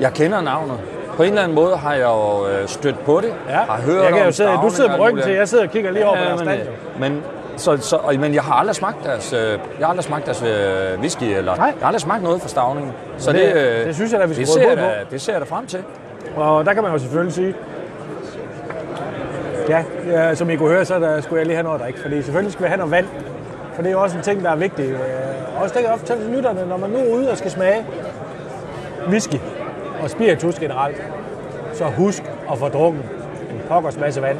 jeg kender navnet. På en eller anden måde har jeg jo øh, stødt på det. Ja. Har hørt jeg kan om jo sidde, du sidder med alt ryggen til, jeg sidder og kigger lige over på Ja, deres men, stand. øh, men, så, så, men jeg har aldrig smagt deres, øh, jeg har aldrig smagt deres øh, whisky, eller Nej. jeg har aldrig smagt noget fra stavningen. Så det- det, øh, det synes jeg da, vi skal det ser, jeg på. det ser jeg da frem til. Og der kan man jo selvfølgelig sige, ja, ja som I kunne høre, så der skulle jeg lige have noget, der ikke. Fordi selvfølgelig skal vi have noget vand. For det er jo også en ting, der er vigtig. Øh, Også det kan jeg fortælle til lytterne, når man nu er ude og skal smage whisky og spiritus generelt, så husk at få drukket en pokkers masse vand.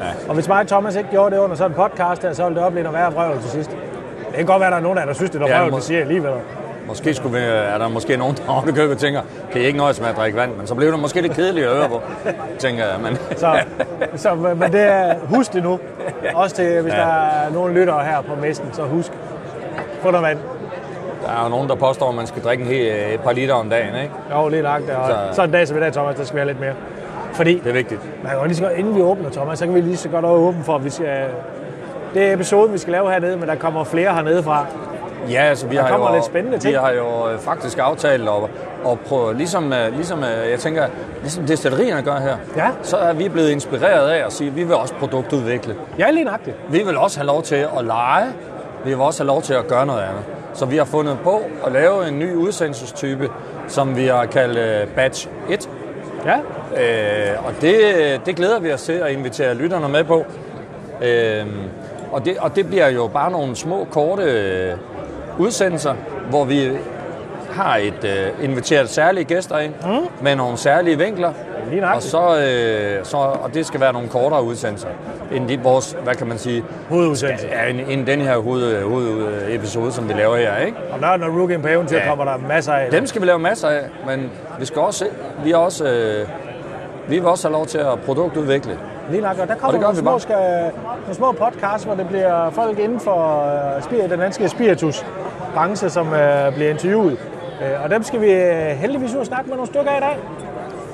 Ja. Og hvis mig og Thomas ikke gjorde det under sådan en podcast her, så ville det opleve noget værre vrøvl til sidst. Det kan godt være, at der er nogen af jer, der synes, det er noget Ja, vrøvl, må- siger alligevel. Måske skulle vi, er der måske nogen, der oppe i købet tænker, kan I ikke nøjes med at drikke vand? Men så blev det måske lidt kedeligt at høre på, tænker jeg. Men, Så, så men det er, husk det nu. Også til, hvis Ja. der er nogen lyttere her på mesten, så husk. Få noget vand. der er jo nogen, der påstår, at man skal drikke en hel, et par liter om dagen. Ikke? Jo, lige lagt det. Og Så- så, en dag som i dag, Thomas, der skal vi have lidt mere. Fordi, Det er vigtigt. man kan lige så godt, inden vi åbner, Thomas, så kan vi lige så godt åbne for, at vi skal... Det er episoden, vi skal lave hernede, men der kommer flere hernede fra. Ja, altså, vi Der har jo, lidt spændende Vi ting. har jo øh, faktisk aftalt at, at prøve, ligesom, øh, ligesom øh, jeg tænker, ligesom destillerierne gør her, Ja. så er vi blevet inspireret af at sige, at vi vil også produktudvikle. Ja, lige nøjagtigt. Vi vil også have lov til at lege. Vi vil også have lov til at gøre noget andet. Så vi har fundet på at lave en ny udsendelsestype, som vi har kaldt Batch 1. Ja, Øh, og det, det glæder vi os til at invitere lytterne med på. Øh, og, det, og det bliver jo bare nogle små, korte udsendelser, hvor vi har et øh, inviteret særlige gæster ind mm. med nogle særlige vinkler. Lige Og, så, øh, så, og det skal være nogle kortere udsendelser end de, vores, hvad kan man sige, hovedudsendelse. ja, end, end den her hoved, hovedepisode, som vi laver her. Ikke? Og når, når Rookien på eventyr Ja. kommer der masser af. Dem skal vi lave masser af, men vi skal også se, vi er også, øh, vi vil også have lov til at produktudvikle. Lige nok, og der Og kommer det gør nogle små, skal, nogle små podcasts, hvor det bliver folk inden for uh, den danske spiritusbranche, som uh, bliver interviewet. Uh, og dem skal vi uh, heldigvis ud og snakke med nogle stykker i dag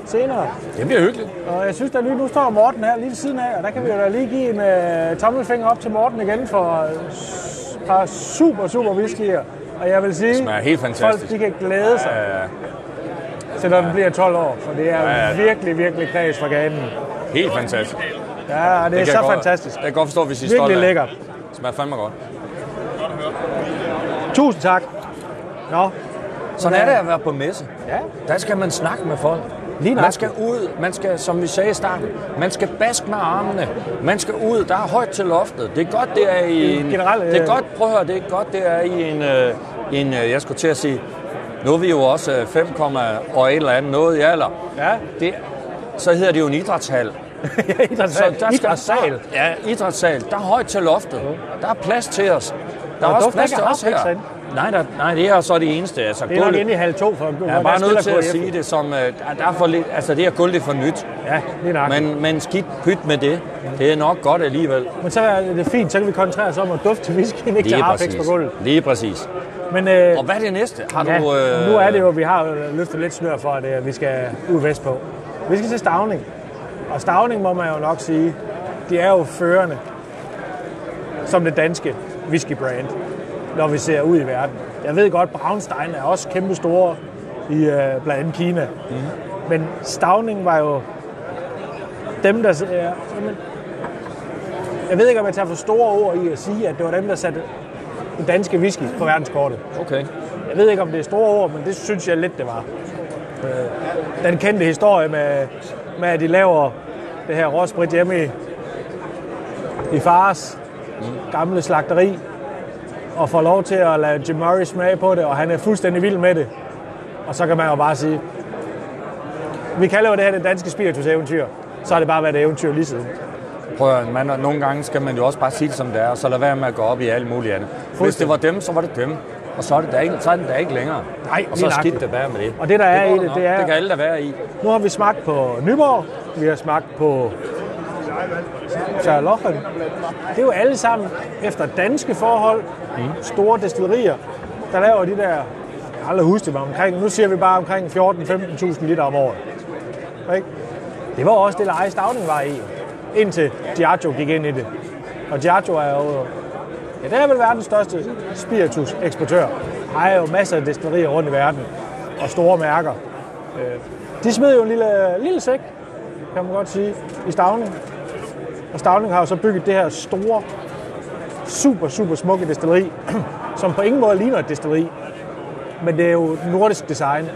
senere. Det bliver hyggeligt. Og jeg synes, der lige nu står Morten her lige ved siden af, og der kan vi jo da lige give en uh, tommelfinger op til Morten igen for et par super, super whiskyer. Og jeg vil sige, smager helt fantastisk. folk de kan glæde sig Øh, til, når den bliver 12 år, for det er Ja, ja. virkelig, virkelig kreds fra ganen. helt fantastisk. Ja, og det er så godt, fantastisk. Jeg kan godt forstå, hvis I er stolte Virkelig af. lækkert. Det smager fandme godt. Tusind tak. Nå, Sådan er det at være på messe. ja, Der skal man snakke med folk. Lige man skal ud, man skal, som vi sagde i starten, man skal baske med armene. Man skal ud, der er højt til loftet. Det er godt, det er i en... Generelt, det er øh, godt, prøv at høre, det er godt, det er i en... Øh, en øh, jeg skulle til at sige, nu er vi jo også øh, 5, og et eller andet noget i alder. ja. Det, så hedder det jo en idrætshal. idrætssal. der skal, idrætssal. Der, ja, idrætssal. Der er højt til loftet. Der er plads til os. Der er Og også plads til os her. Nej, der, nej, det er så det eneste. Altså, Det er nok gulvet- inde i halv to, for jeg er bare nødt til at sige det som, øh, der er for lidt, altså det her gulv det er for nyt. Ja, lige nok. Men, Men, skidt pyt med det. Det er nok godt alligevel. Men så er det fint, så kan vi koncentrere os om at dufte til whiskyen, ikke til præcis. på gulvet. Lige præcis. Men øh, Og hvad er det næste? Har ja, du... øh, nu er det jo, vi har løftet lidt snør for, at øh, vi skal ud vest på. Vi skal til Stavning. Og Stavning må man jo nok sige, de er jo førende som det danske whisky-brand, når vi ser ud i verden. Jeg ved godt, Braunstein er også kæmpe store i øh, blandt andet Kina. Mm. Men Stavning var jo dem, der... Øh, jamen, jeg ved ikke, om jeg tager for store ord i at sige, at det var dem, der satte den danske whisky på verdenskortet. Okay. Jeg ved ikke, om det er store ord, men det synes jeg lidt, det var. Øh, Den kendte historie med, med at de laver det her råsprit hjemme i, i fars gamle slagteri, og får lov til at lade Jim Murray smage på det, og han er fuldstændig vild med det. Og så kan man jo bare sige, vi kalder jo det her det danske spiritus-eventyr, så har det bare været et eventyr lige siden. Prøv at, man, nogle gange skal man jo også bare sige det, som det er, og så lade være med at gå op i alt muligt andet. Hvis det var dem, så var det dem. Og så er det der ikke, så er det der ikke længere. Nej, og så er skidt det bare med det. Og det, der er går i det, det er- Det kan alle der være i. Nu har vi smagt på Nyborg, vi har smagt på Færlochen. Det er jo alle sammen efter danske forhold, store destillerier, der laver de der, jeg har aldrig husket det, men omkring, nu siger vi bare omkring 14-15.000 liter om året. Ikke? Det var også det leje Stavning var i, indtil Diageo gik ind i det. Og Diageo er jo, ja, det er vel verdens største spiritus-eksportør. Har jo masser af destillerier rundt i verden, og store mærker. Øh, de smed jo en lille, lille sæk, kan man godt sige, i Stavning. Og Stavning har jo så bygget det her store, super, super smukke destilleri, som på ingen måde ligner et destilleri. Men det er jo nordisk design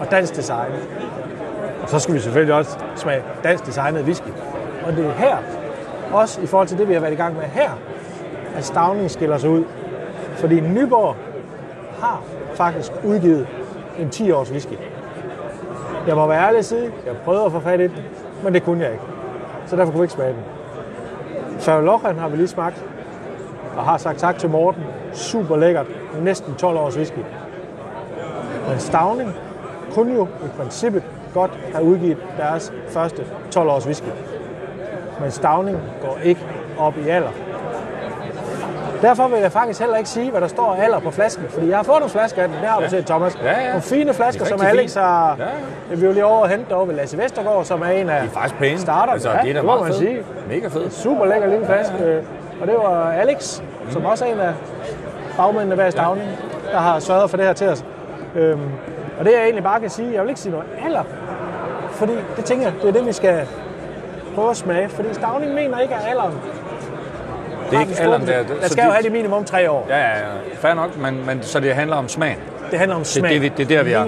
og dansk design. Og så skal vi selvfølgelig også smage dansk designet whisky. Og det er her, også i forhold til det, vi har været i gang med her, at Stavning skiller sig ud. Fordi Nyborg har faktisk udgivet en 10-års whisky. Jeg må være ærlig og sige, jeg prøvede at få fat i den, men det kunne jeg ikke. Så derfor kunne vi ikke smage den. Færølochen har vi lige smagt, og har sagt tak til Morten. Super lækkert. Næsten 12 års whisky. Men Stavning kunne jo i princippet godt have udgivet deres første 12 års whisky. Men Stavning går ikke op i alder. Derfor vil jeg faktisk heller ikke sige, hvad der står alder på flasken. Fordi jeg har fået nogle flasker af den, det har du set, Thomas. Ja, ja. Nogle fine flasker, er som Alex fint. har... Ja, Ja. Vi var lige over og hente over ved Lasse Vestergaard, som er en af De er faktisk pæne. starterne. Altså, ja, det er da meget man fedt. sige. Mega fedt. Super lækker lille flaske. øh, Og det var Alex, som også er en af bagmændene bag Stavning, der har sørget for det her til os. Øhm, og det jeg egentlig bare kan sige, jeg vil ikke sige noget alder, fordi det tænker jeg, det er det, vi skal prøve at smage. Fordi Stavning mener ikke, at alderen Det er ikke alderen, der... Der skal jo have det minimum tre år. Ja, ja, ja. Fair nok, men, men så det handler om smagen. Det handler om smag. det- det er der, vi er.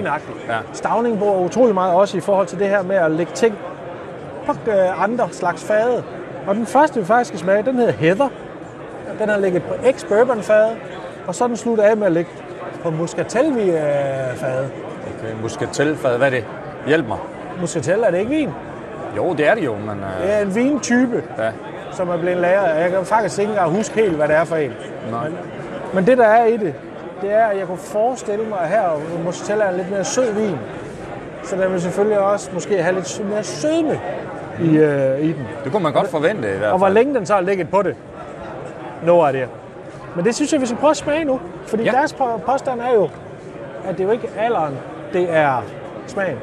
Ja. Stavning bruger utrolig meget også i forhold til det her med at lægge ting på øh, andre slags fade. Og den første, vi faktisk skal smage, den hedder Heather. Den har ligget på ex-bourbon fade, og så den slutter af med at ligge på muscatelvi fade. Okay, muscatelfad, hvad er det? Hjælp mig. Muscatel er det ikke vin. Jo, det er det jo, men... Det Øh, er en vintype, ja. Som er blevet lagret. Jeg kan faktisk ikke engang huske helt, hvad det er for en. Nej. Men, men det, der er i det, det er, at jeg kunne forestille mig at her, Muscatel er en lidt mere sød vin. Så den vil selvfølgelig også måske have lidt mere sødme i, øh, i den. Det kunne man godt forvente i hvert fald. Og hvor længe den så har ligget på det, når er det. Men det synes jeg, vi skal prøve at smage nu. Fordi Ja. deres på- påstand er jo, at det er jo ikke alderen, det er smagen.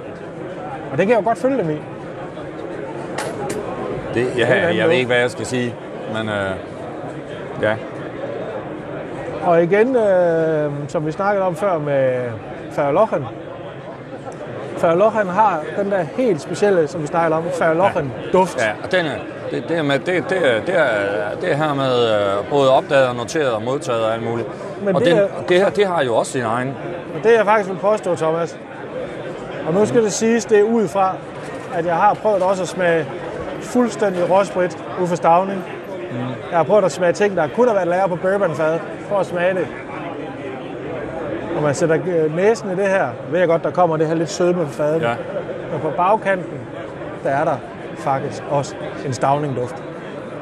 Og det kan jeg jo godt følge dem i. Det, ja, anden jeg ved ikke, hvad jeg skal sige, men øh, ja. Og igen, øh, som vi snakkede om før med Færlochen. Færlochen har den der helt specielle, som vi snakkede om, Færlochen-duft. Ja, og den er, det, det, med, det, det, det, det er her med øh, både opdaget og noteret og modtaget og alt muligt. Men og det den, er- det her, det har jo også sin egen. Og det jeg faktisk vil påstå, Thomas. Og nu skal det siges, det er ud fra, at jeg har prøvet også at smage fuldstændig råsprit for stavning. Mm. Jeg har prøvet at smage ting, der kunne have været lavet på bourbonfad, for at smage det. Når man sætter øh, næsen i det her, ved jeg godt, der kommer det her lidt sødme på fadet. Ja. Men på bagkanten, der er der faktisk også en stavningduft.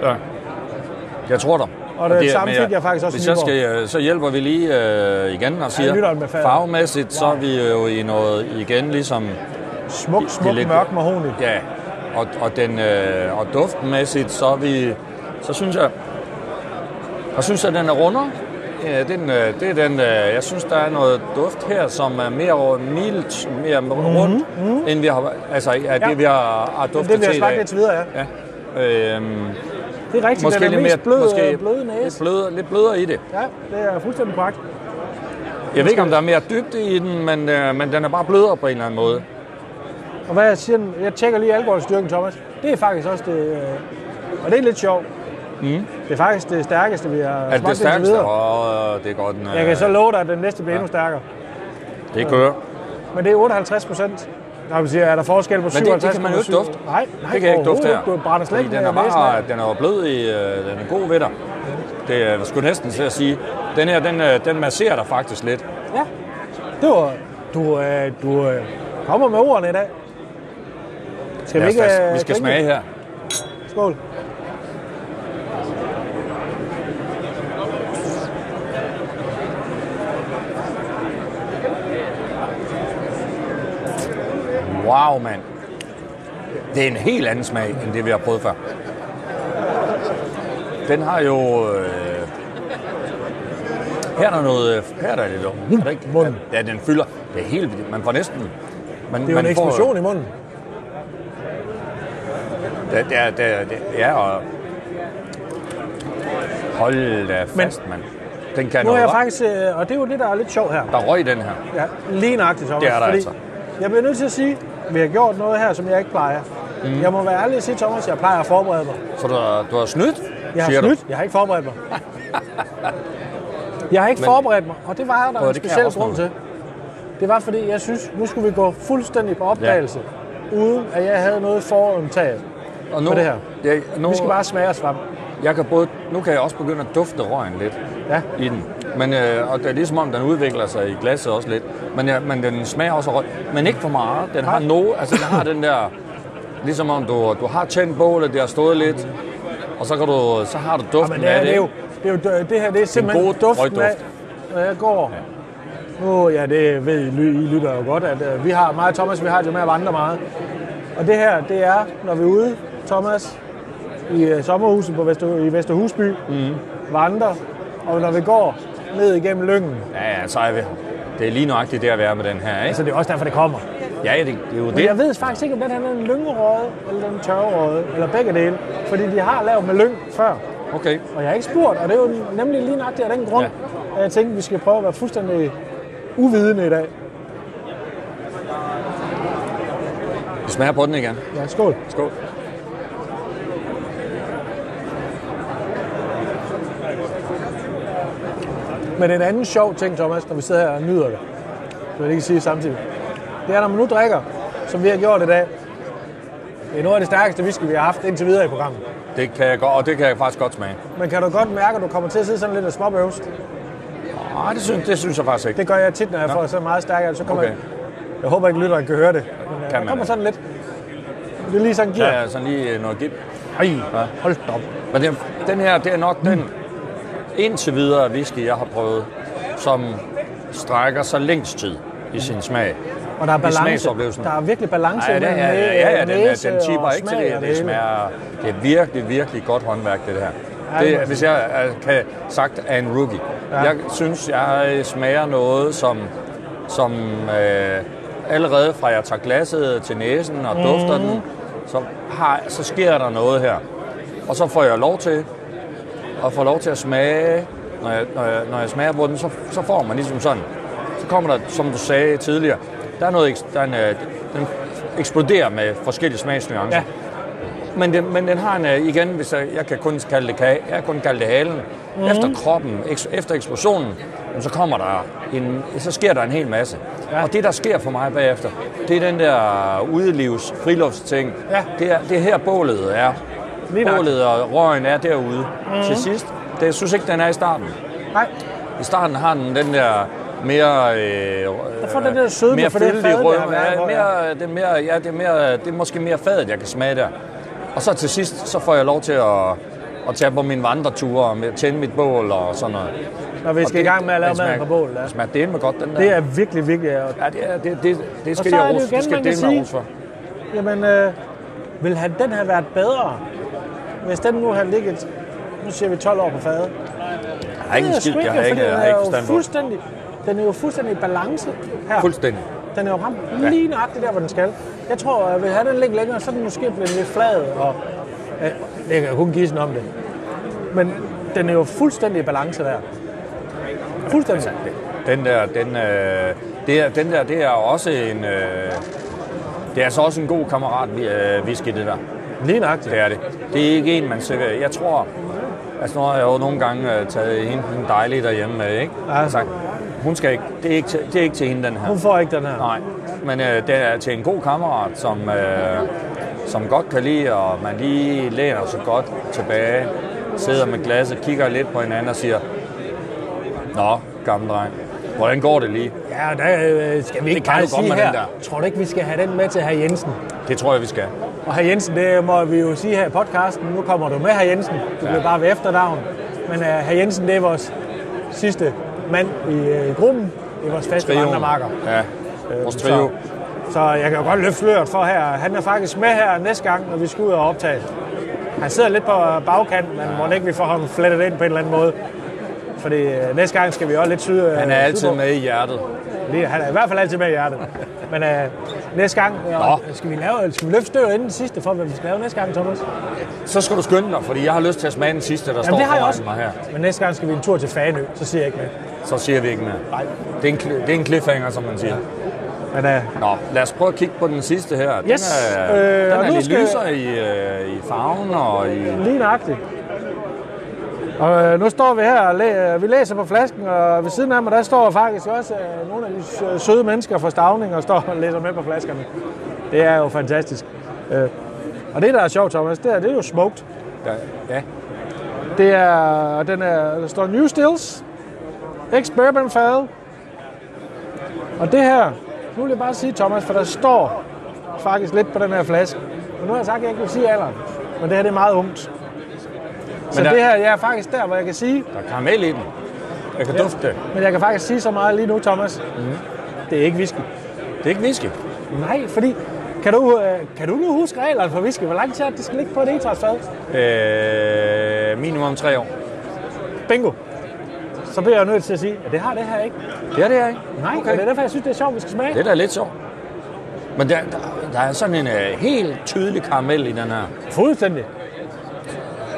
Ja. Jeg tror dig. Og det samme men fik jeg faktisk også Hvis jeg skal, øh, så hjælper vi lige øh, igen og siger, fadet. farvemæssigt, så er vi jo i noget igen ligesom Smuk, det smuk, lidt- mørk mahoni. Ja, og, og, den, øh, og duftmæssigt, så vi, så synes jeg, jeg synes, at den er rundere. Ja, den, øh, det er den, øh, jeg synes, der er noget duft her, som er mere mildt, mere rundt, mm-hmm. end vi har, altså, ja, det, Mhm, Ja. vi har, har duftet Det til i smage dag. lidt til videre, ja. Ja. Øhm, Det er rigtigt, måske den er lidt mest mere, blød, måske bløde næse. lidt, blødere, lidt blødere i det. Ja, det er fuldstændig korrekt. Jeg ved ikke, om der er mere dybde i den, men, øh, men den er bare blødere på en eller anden måde. Og hvad jeg siger, jeg tjekker lige alkoholstyrken, Thomas. Det er faktisk også det, øh, og det er lidt sjovt. Mm. Det er faktisk det stærkeste, vi har Er det det smagt stærkeste? videre. Åh, det er godt. Den, Jeg kan så love dig, at den næste bliver endnu stærkere. Det kører. Men det er 58 procent. Der vil sige, er der forskel på det- 57 det kan man jo ikke dufte. Nej, nej Det kan jeg ikke dufte her. Du brænder slet ikke den er, bare, den er jo blød i, øh, den er god ved dig. Det er sgu næsten til at sige. Den her, den, øh, den masserer dig faktisk lidt. Ja, det var, du, øh, du øh, kommer med ordene i dag. Skal vi ikke... da- øh, vi skal smage her. Skål. Wow, mand. Det er en helt anden smag, end det vi har prøvet før. Den har jo... Øh, her er der noget... Her er der lidt. Er det ikke? Munden. Ja, den fylder. Det er helt vildt. Man får næsten... Man, Det er jo en man får- eksplosion i munden. Det, det, det, er, det er, og... Hold da fast, mand. Den kan Nu er jeg op. faktisk, øh, og det er jo det, der er lidt sjovt her. Der er røg i den her. Ja, lige nøjagtigt, Thomas. Det er der fordi altså. Jeg bliver nødt til at sige, at vi har gjort noget her, som jeg ikke plejer. Mm. Jeg må være ærlig og sige, Thomas, jeg plejer at forberede mig. Så du har, du har snydt, Jeg har snydt, jeg har ikke forberedt mig. Jeg har ikke Men- forberedt mig, og det var der Prøv, en speciel grund til. Det var fordi, jeg synes, nu skulle vi gå fuldstændig på opdagelse, ja. uden at jeg havde noget forudtaget. Og nu, på det her. Det, nu, Vi skal bare smage os frem. jeg kan både, nu kan jeg også begynde at dufte røgen lidt Ja. i den. Men, øh, og det er ligesom om, den udvikler sig i glasset også lidt. Men, ja, men den smager også røg. Men ikke for meget. Den har, no, altså, den har den der... Ligesom om du, du har tændt bålet, det har stået lidt, og så, kan du, så har du duften Men det, er, af det, er jo, det, er jo, det her det er simpelthen god duften røgduft. af, når jeg går. Nu, ja, det ved I, I lytter jo godt, at uh, vi har meget, Thomas, vi har det med at vandre meget. Og det her, det er, når vi er ude, Thomas, i uh, sommerhuset på Vester, i Vesterhusby, mm. vandrer, og når vi går ned igennem lyngen, Ja, ja, så er vi. Det er lige nøjagtigt det at være med den her, ikke? så det er også derfor, det kommer. Ja, det, det er jo Men det. jeg ved faktisk ikke, om den her er en lyngerøde, eller den tørrerøde, eller begge dele. Fordi de har lavet med lyng før. Okay. Og jeg har ikke spurgt, og det er jo nemlig lige nok af den grund, ja. at jeg tænkte, at vi skal prøve at være fuldstændig uvidende i dag. Vi smager på den igen. Ja, skål. Skål. Men en anden sjov ting, Thomas, når vi sidder her og nyder det, så jeg ikke sige samtidig, det er, når man nu drikker, som vi har gjort i dag, det er noget af det stærkeste whisky, vi har haft indtil videre i programmet. Det kan jeg godt, og det kan jeg faktisk godt smage. Men kan du godt mærke, at du kommer til at sidde sådan lidt af småbøvst? Nej, det synes, det synes jeg faktisk ikke. Det gør jeg tit, når jeg får så meget stærkere. Så kommer Okay. jeg, jeg håber ikke, lytteren kan høre det. Men, øh, Kan man kommer da. sådan lidt. Det er lige sådan giver. Ja, ja, sådan lige noget gift. Ej, hold da op. Men den, den her, det er nok den indtil videre whisky, jeg har prøvet, som strækker sig længst tid i sin smag. Og der er balance. Der er virkelig balance Ja, mellem ja, ja, ja, ja den, er- den tipper ikke til det. Det smager, det er virkelig, virkelig godt håndværk, det her. Det hvis jeg øh, kan sagt er en rookie. Ja. Jeg synes, jeg smager noget, som, som øh, allerede fra jeg tager glasset til næsen og dufter Mhm. den, så, har, så sker der noget her. Og så får jeg lov til at få lov til at smage, når jeg, når jeg, når jeg smager på den, så, så får man ligesom sådan. Så kommer der, som du sagde tidligere, der er noget, der er en, øh, den eksploderer med forskellige smagsnuancer. Ja. Men, den, men den har en, øh, igen, hvis jeg, jeg kan kun kalde det kage, jeg kan kun kalde det halen. Mm. Efter kroppen, eks, efter eksplosionen, så kommer der en, så sker der en hel masse. Ja. Og det, der sker for mig bagefter, det er den der udelivs, friluftsting. Ja. Det, er, det er her bålet er. Bålet og røgen er derude mm. til sidst. Det, jeg synes ikke, den er i starten. Nej, I starten har den den der mere... Øh, Der får den der sødme mere for det fyldig fad, der rød. er Ja, mere, det, er mere, ja, det, er mere, det er måske mere fadet, jeg kan smage der. Og så til sidst, så får jeg lov til at, at tage på mine vandreture og tænde mit bål og sådan noget. når vi skal i gang med at lave maden på bål. Ja. Det smager det med godt, den der. Det er virkelig, virkelig... Ja, det, er, det, det, det skal så de er det igen, det skal kan det med sige- ros for. Jamen, øh, vil han, den have været bedre, hvis den nu havde ligget, nu siger vi 12 år på fadet? Jeg har ikke en er skid, sgu jeg har ikke, jeg har ikke forstand fuldstændig, Den er jo fuldstændig i balance her. Fuldstændig. Den er jo ramt lige nøjagtigt der, hvor den skal. Jeg tror, at hvis jeg den ligge længere, så er den måske blevet lidt flad. Og, øh, det kan jeg kun gisne om det. Men den er jo fuldstændig i balance der. Fuldstændig. Den der, den, øh, det er, den der, det er også en... Øh, det er altså også en god kammerat, øh, whisky, det der. Lige nøjagtigt. Det er det. Det er ikke en, man sikkert... Jeg tror... Altså, nu har jeg jo nogle gange øh, taget hende den dejlige derhjemme med, ikke? Ja. Sagt, hun skal ikke... Det er ikke til, det er ikke til hende, den her. Hun får ikke den her. Nej, men øh, det er til en god kammerat, som, øh, som godt kan lide, og man lige læner sig godt tilbage, sidder med glasset, kigger lidt på hinanden og siger, Nå, gamle dreng, hvordan går det lige? Ja, der øh, skal vi ikke Det kan bare sige med her. der. Tror du ikke, vi skal have den med til herr Jensen? Det tror jeg, vi skal. Og herr Jensen, det må vi jo sige her i podcasten. Nu kommer du med, herr Jensen. Du Ja. bliver bare ved efternavn. Men uh, herr Jensen, det er vores sidste mand i uh, gruppen. Det er vores faste vandremarker. Ja, vores så- trio. Så jeg kan jo godt løfte sløret for her. Han er faktisk med her næste gang, når vi skal ud og optage. Han sidder lidt på bagkant, men må ikke vi får ham flettet ind på en eller anden måde. Fordi øh, næste gang skal vi også lidt syd. øh, Han er altid sydpå. med i hjertet. Lige, han er i hvert fald altid med i hjertet. Men øh, næste gang, øh, skal vi, lave, skal vi løfte støvet inden den sidste, for hvad vi skal lave næste gang, Thomas? Så skal du skynde dig, fordi jeg har lyst til at smage den sidste, der står det har jeg også. mig her. Men næste gang skal vi en tur til Fanø, så siger jeg ikke mere. Så siger vi ikke mere. Nej. Det er en, det er en cliffhanger, som man siger. Men øh, Nå, lad os prøve at kigge på den sidste her. Den Yes, er, øh, den er nu lidt skal- lysere i, øh, i farven og i... lige nøjagtigt. Og øh, nu står vi her og læ- vi læser på flasken, og ved siden af mig, der står faktisk også øh, nogle af de sø- søde mennesker fra Stavning og står og læser med på flaskerne. Det er jo fantastisk. Øh, og det, der er sjovt, Thomas, det er, det er jo smoked. Ja, ja. Det er, den er, der står New Stills, ex-bourbon fad. Og det her, nu vil jeg bare sige, Thomas, for der står faktisk lidt på den her flaske. Og nu har jeg sagt, at jeg ikke vil sige alderen, men det her det er meget ungt. Så der- det her, jeg er faktisk der, hvor jeg kan sige, Der er karamel i den. Jeg kan dufte det. men jeg kan faktisk sige så meget lige nu, Thomas. Mhm. Det er ikke whisky. Det er ikke whisky. Nej, fordi, kan du, øh, kan du nu huske reglerne for whisky? Hvor lang tid det, skal ligge på et etræsfad? Øh, minimum tre år. Bingo. Så bliver jeg nødt til at sige, at det har det her ikke. Det er det her, ikke? Nej, okay. det er derfor, jeg synes, det er sjovt, vi skal smage. Det er da lidt sjovt. Men der, der, der er sådan en øh, helt tydelig karamel i den her. Fuldstændig.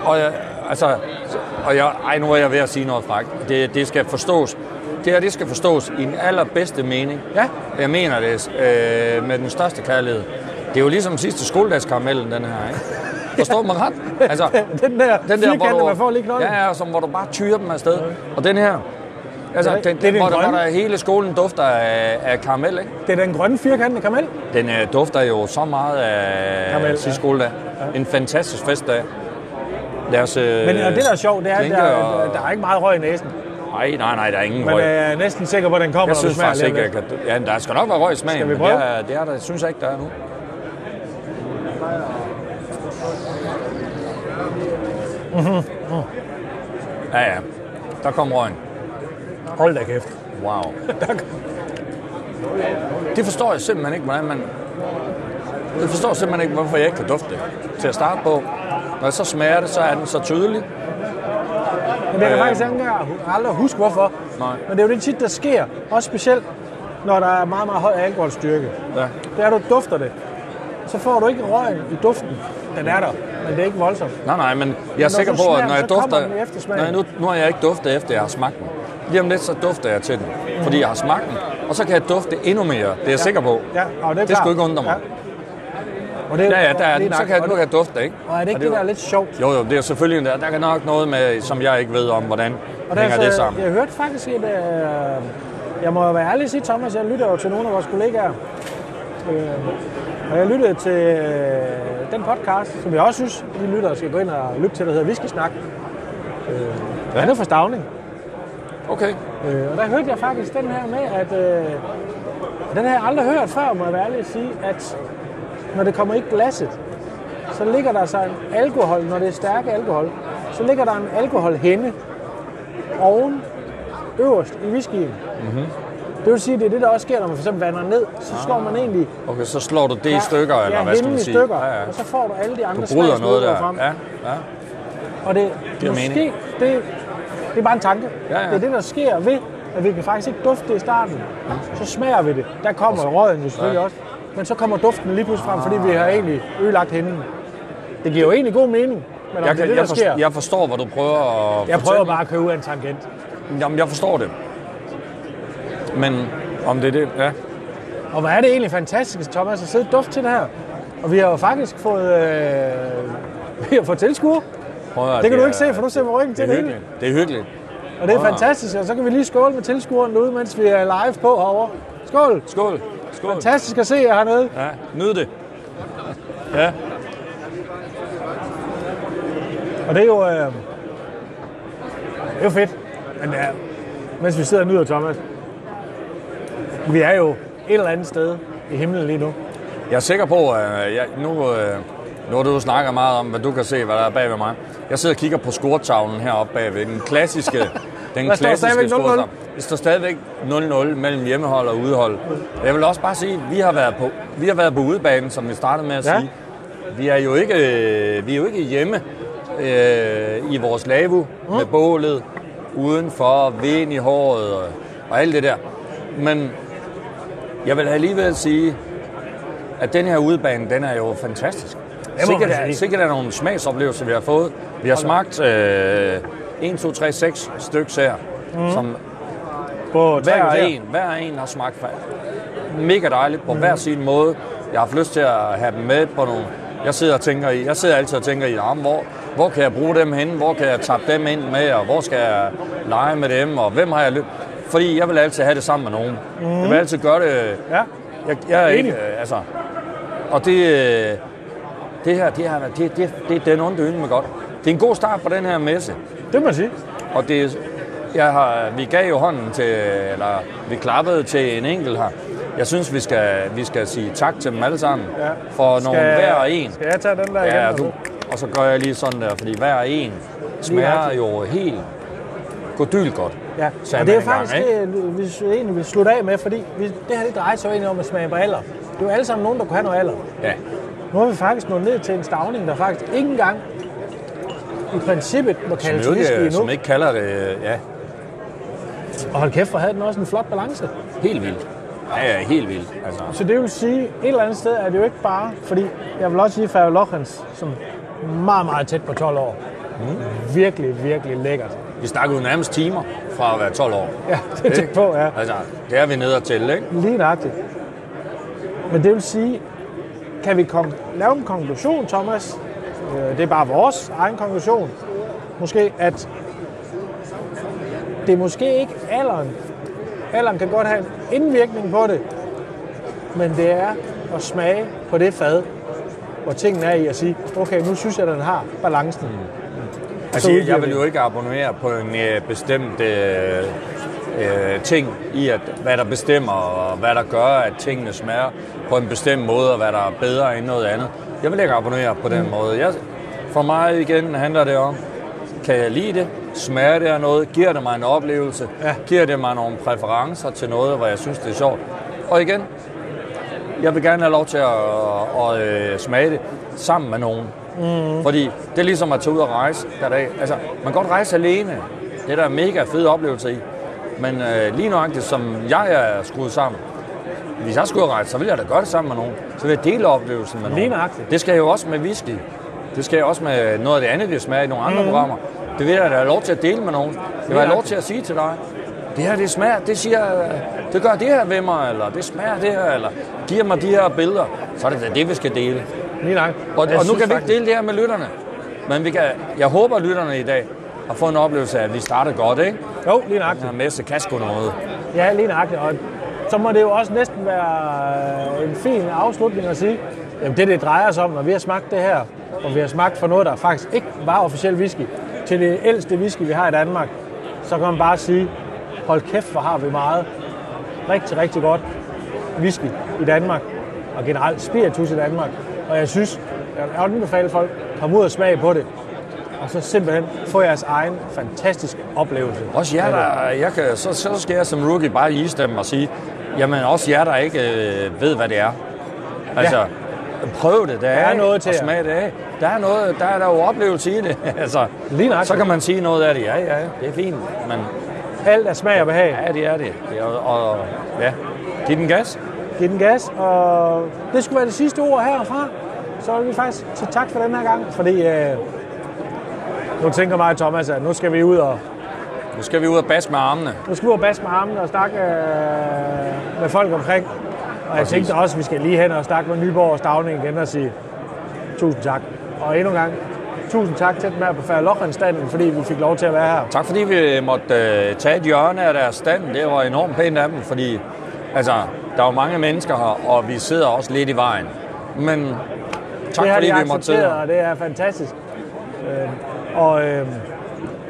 Og jeg, altså, og jeg, ej, nu er jeg ved at sige noget frækt. Det, det skal forstås. Det her, det skal forstås i den allerbedste mening. Ja. Jeg mener det øh, med den største kærlighed. Det er jo ligesom sidste skoledagskaramellen, den her, ikke? Forstår man ret? Altså, Den der, den der, firkante, man får lige knolden. Ja, ja, som, hvor du bare tyrer dem afsted. Og den her, altså, Ja, den, det er den hvor, der, hvor grønne. der hele skolen dufter af, af karamel, ikke? Det er den grønne firkantede karamel. Den øh, dufter jo så meget af Karamel, sidste ja. skoledag. En fantastisk festdag. Os... Øh, Men og det, der er sjovt, det er, at der, og- der er ikke meget røg i næsen. Nej, nej, nej, der er ingen Men røg. jeg er næsten sikker på, at den kommer, jeg synes faktisk ikke, at ja, der skal nok være røg i smagen, Skal vi men prøve? det, er, det, er der, synes jeg ikke, der er nu. Mhm. Ja, ja. Der kom røgen. Hold da kæft. Wow. Det forstår jeg simpelthen ikke, hvordan man... Jeg forstår simpelthen ikke, hvorfor jeg ikke kan dufte det. Til at starte på. Når jeg så smager det, så er den så tydelig. Men jeg kan Øh. faktisk ikke engang aldrig huske, hvorfor. Nej. Men det er jo det tit, der sker. Også specielt, når der er meget, meget høj alkoholstyrke. Ja. Det er, du dufter det. Så får du ikke røgen i duften. Den er der, men det er ikke voldsomt. Nej, nej, men jeg er du sikker på, at når jeg dufter... Nej, nu, nu har jeg ikke duftet efter, jeg har smagt den. Lige om lidt, så dufter jeg til den. Fordi jeg har smagt den. Og så kan jeg dufte endnu mere. Det er jeg sikker på. Ja, og det er Det klart. skulle ikke undre mig. Og det, Ja, ja, der er den. Så kan Og nu det- kan jeg dufte, ikke? Og er det ikke det, der er lidt sjovt? Jo, jo, det er selvfølgelig der. Der er nok noget med, som jeg ikke ved om, hvordan Og hænger derfor, det sammen. Jeg hørte faktisk et... Øh, jeg må være ærlig at sige, Thomas, jeg lytter jo til nogle af vores kollegaer. Øh, og jeg lyttede til øh, den podcast, som jeg også synes, de lyttere skal gå ind og lytte til, der hedder Whisky Snak. Øh, ja. Han er fra Stavning. Okay. Øh, og der hørte jeg faktisk den her med, at øh, den har jeg aldrig hørt før, må jeg være ærlig at sige, at når det kommer i glasset, så ligger der så en alkohol, når det er stærke alkohol, så ligger der en alkoholhænde oven øverst i whiskyen. Mm-hmm. Det vil sige, at det er det, der også sker, når man for eksempel vander ned. Så slår man egentlig Okay, så slår du det i stykker, eller ja, hvad skal man sige? stykker, Ja, ja. og så får du alle de andre bryder noget der. frem. Ja, ja. Og det, Giver måske, mening. det, det er bare en tanke. Ja, ja. Det er det, der sker ved, at vi kan faktisk ikke dufte det i starten. Så smager vi det. Der kommer røden jo selvfølgelig Ja. også. Men så kommer duften lige pludselig frem, fordi vi har egentlig ødelagt hænden. Det giver jo egentlig god mening. Men Jeg, det er kan, det, jeg, forstår, jeg forstår, hvad du prøver at Jeg prøver fortælle. bare at køre ud af en tangent. Jamen, jeg forstår det. Men om det er det, ja. Og hvor er det egentlig fantastisk, Thomas, at sidde og dufte til det her. Og vi har jo faktisk fået, øh, vi har fået tilskuer. Prøv at, Det kan du er- ikke se, for du ser med ryggen det til er det hele. Det er hyggeligt. Og det er fantastisk, og så kan vi lige skåle med tilskueren derude, mens vi er live på herovre. Skål! Skål. Skål. Fantastisk at se jer hernede. Ja, nyd det. Ja. Og det er jo, øh, det er jo fedt. Men ja, mens vi sidder og nyder, Thomas, vi er jo et eller andet sted i himlen lige nu. Jeg er sikker på, at jeg, nu, øh, nu har du snakket meget om, hvad du kan se, hvad der er bag ved mig. Jeg sidder og kigger på scoretavlen heroppe bagved. Den klassiske, den klassiske stadigvæk 0-0. scoretavle. Det står stadigvæk 0-0 mellem hjemmehold og udehold. Jeg vil også bare sige, at vi har været på, vi har været på udebanen, som vi startede med at Ja. sige. Vi er jo ikke, vi er jo ikke hjemme øh, i vores lave med bålet, udenfor, vind i håret og, og alt det der. Men jeg vil alligevel sige, at den her udebane, den er jo fantastisk. Sikkert er, sikkert er nogle smagsoplevelser, vi har fået. Vi har smagt øh, 1, 2, 3, 6 stykker her, mm. som På hver en, hver en har smagt mega dejligt på hver sin måde. Jeg har haft lyst til at have dem med på nogle... Jeg sidder, og tænker i, jeg sidder altid og tænker i, "Jamen, hvor, hvor kan jeg bruge dem henne? Hvor kan jeg tappe dem ind med? Og hvor skal jeg lege med dem? Og hvem har jeg lyst... Fordi jeg vil altid have det sammen med nogen. Mm. Jeg vil altid gøre det... Ja. Jeg, jeg er ikke... øh, Altså, og det, det her, det, her det, det, det, det er en ondt med godt. Det er en god start på den her messe. Det må man sige. Og det, jeg har, vi gav jo hånden til, eller vi klappede til en enkelt her. Jeg synes, vi skal, vi skal sige tak til dem alle sammen. Ja. For nogle hver og en. Skal jeg tage den der igen? Ja, altså? du, og så gør jeg lige sådan der, fordi hver og en smager jo helt godyl godt. Ja, og det er faktisk det, vi egentlig vil slutte af med, fordi vi, det her det drejer sig jo egentlig om at smage på alder. Det er jo alle sammen nogen, der kunne have noget alder. Ja. Nu har vi faktisk nået ned til en stavning, der faktisk ikke engang i princippet må kaldes whisky endnu. som ikke kalder det, ja, Og hold kæft, hvor havde den også en flot balance. helt vildt. Ja, ja, helt vildt. Altså, Så det vil sige, et eller andet sted er det jo ikke bare, fordi jeg vil også sige Færge Lochens, som meget, meget tæt på 12 år. Mm. Virkelig, virkelig lækkert. vi snakker jo nærmest timer fra at være 12 år. Ja, det er tæt på, ja. Altså, det er vi nede til, ikke? Lige nøjagtigt. Men det vil sige, kan vi kom, lave en konklusion, Thomas? Øh, Det er bare vores egen konklusion. Måske, at det er måske ikke alderen. Alderen kan godt have en indvirkning på det, men det er at smage på det fad, hvor tingene er i at sige, okay, nu synes jeg, at den har balancen. Altså, Så jeg, udgiver jeg vil vi. jo ikke abonnere på en øh, bestemt øh, øh, ting i, at, hvad der bestemmer, og hvad der gør, at tingene smager på en bestemt måde, og hvad der er bedre end noget andet. Jeg vil ikke abonnere på den måde. Jeg, for mig igen handler det om, kan jeg lide det? Smager det af noget? Giver det mig en oplevelse? Ja. Giver det mig nogle præferencer til noget, hvor jeg synes, det er sjovt? Og igen, jeg vil gerne have lov til at, at, at øh, smage det sammen med nogen. Mm. Fordi det er ligesom at tage ud og rejse hver dag. Altså, man kan godt rejse alene. Det er der mega fede oplevelser i. Men øh, lige nøjagtigt, som jeg er skruet sammen, hvis jeg skulle rejse, så vil jeg da gøre det sammen med nogen. Så vil jeg dele oplevelsen med nogen. Lige nøjagtigt. Det skal jeg jo også med whisky. Det skal jeg også med noget af det andet, vi smager i nogle andre mm. programmer. Det vil jeg da have lov til at dele med nogen. Det vil jeg lov til at sige til dig. Det her, det smager, det siger, det gør det her ved mig, eller det smager det her, eller giver mig de her billeder. Så er det da det, vi skal dele. Lige nok. Og, og nu kan vi ikke faktisk- dele det her med lytterne. Men vi kan, jeg håber, at lytterne i dag har fået en oplevelse af, at vi starter godt, ikke? Jo, lige nok. Den her messe kan sgu noget. Ja, lige nøjagtigt. Og så må det jo også næsten være en fin afslutning at sige, jamen det, det drejer sig om, når vi har smagt det her, og vi har smagt for noget, der faktisk ikke var officiel whisky, til det ældste whisky, vi har i Danmark, så kan man bare sige, hold kæft, hvor har vi meget rigtig, rigtig godt whisky i Danmark, og generelt spiritus i Danmark. Og jeg synes, jeg anbefale folk, kom ud og smage på det, og så simpelthen få jeres egen fantastiske oplevelse. Også jer, der, jeg kan, så, så skal jeg som rookie bare lige stemme og sige, jamen også jer, der ikke øh, ved, hvad det er. Altså, prøv det, der, er noget til og jer. smag det af. Der er, noget, der er der jo oplevelse i det. altså, Lige nøjagtigt. så kan man sige noget af det. Ja, ja, det er fint. Men Alt er smag og behag. ja, det er det. det er, og, og, ja, giv den gas. Giv den gas, og det skulle være det sidste ord herfra. Så vil vi faktisk sige tak for den her gang, fordi øh, nu tænker mig Thomas, at nu skal vi ud og Nu skal vi ud og basse med armene. nu skal vi ud og basse med armene og snakke øh, med folk omkring. Og jeg tænkte også, at vi skal lige hen og snakke med Nyborg og Stavning igen og sige tusind tak. Og endnu en gang, tusind tak til dem her på Færre fordi vi fik lov til at være her. Tak fordi vi måtte øh, tage et hjørne af deres stand. Det var enormt pænt af dem, fordi altså, der er jo mange mennesker her, og vi sidder også lidt i vejen. Men tak det fordi vi måtte sidde her. og det er fantastisk. Øh, og øh,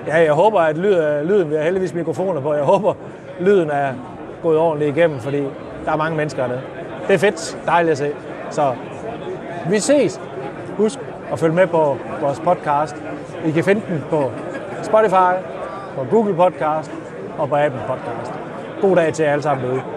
ja, jeg håber, at lyd, lyden, vi har heldigvis mikrofoner på, jeg håber, lyden er gået ordentligt igennem, fordi der er mange mennesker dernede. Det er fedt, dejligt at se. Så vi ses. Husk at følge med på vores podcast. I kan finde den på Spotify, på Google Podcast og på Apple Podcast. God dag til jer alle sammen derude.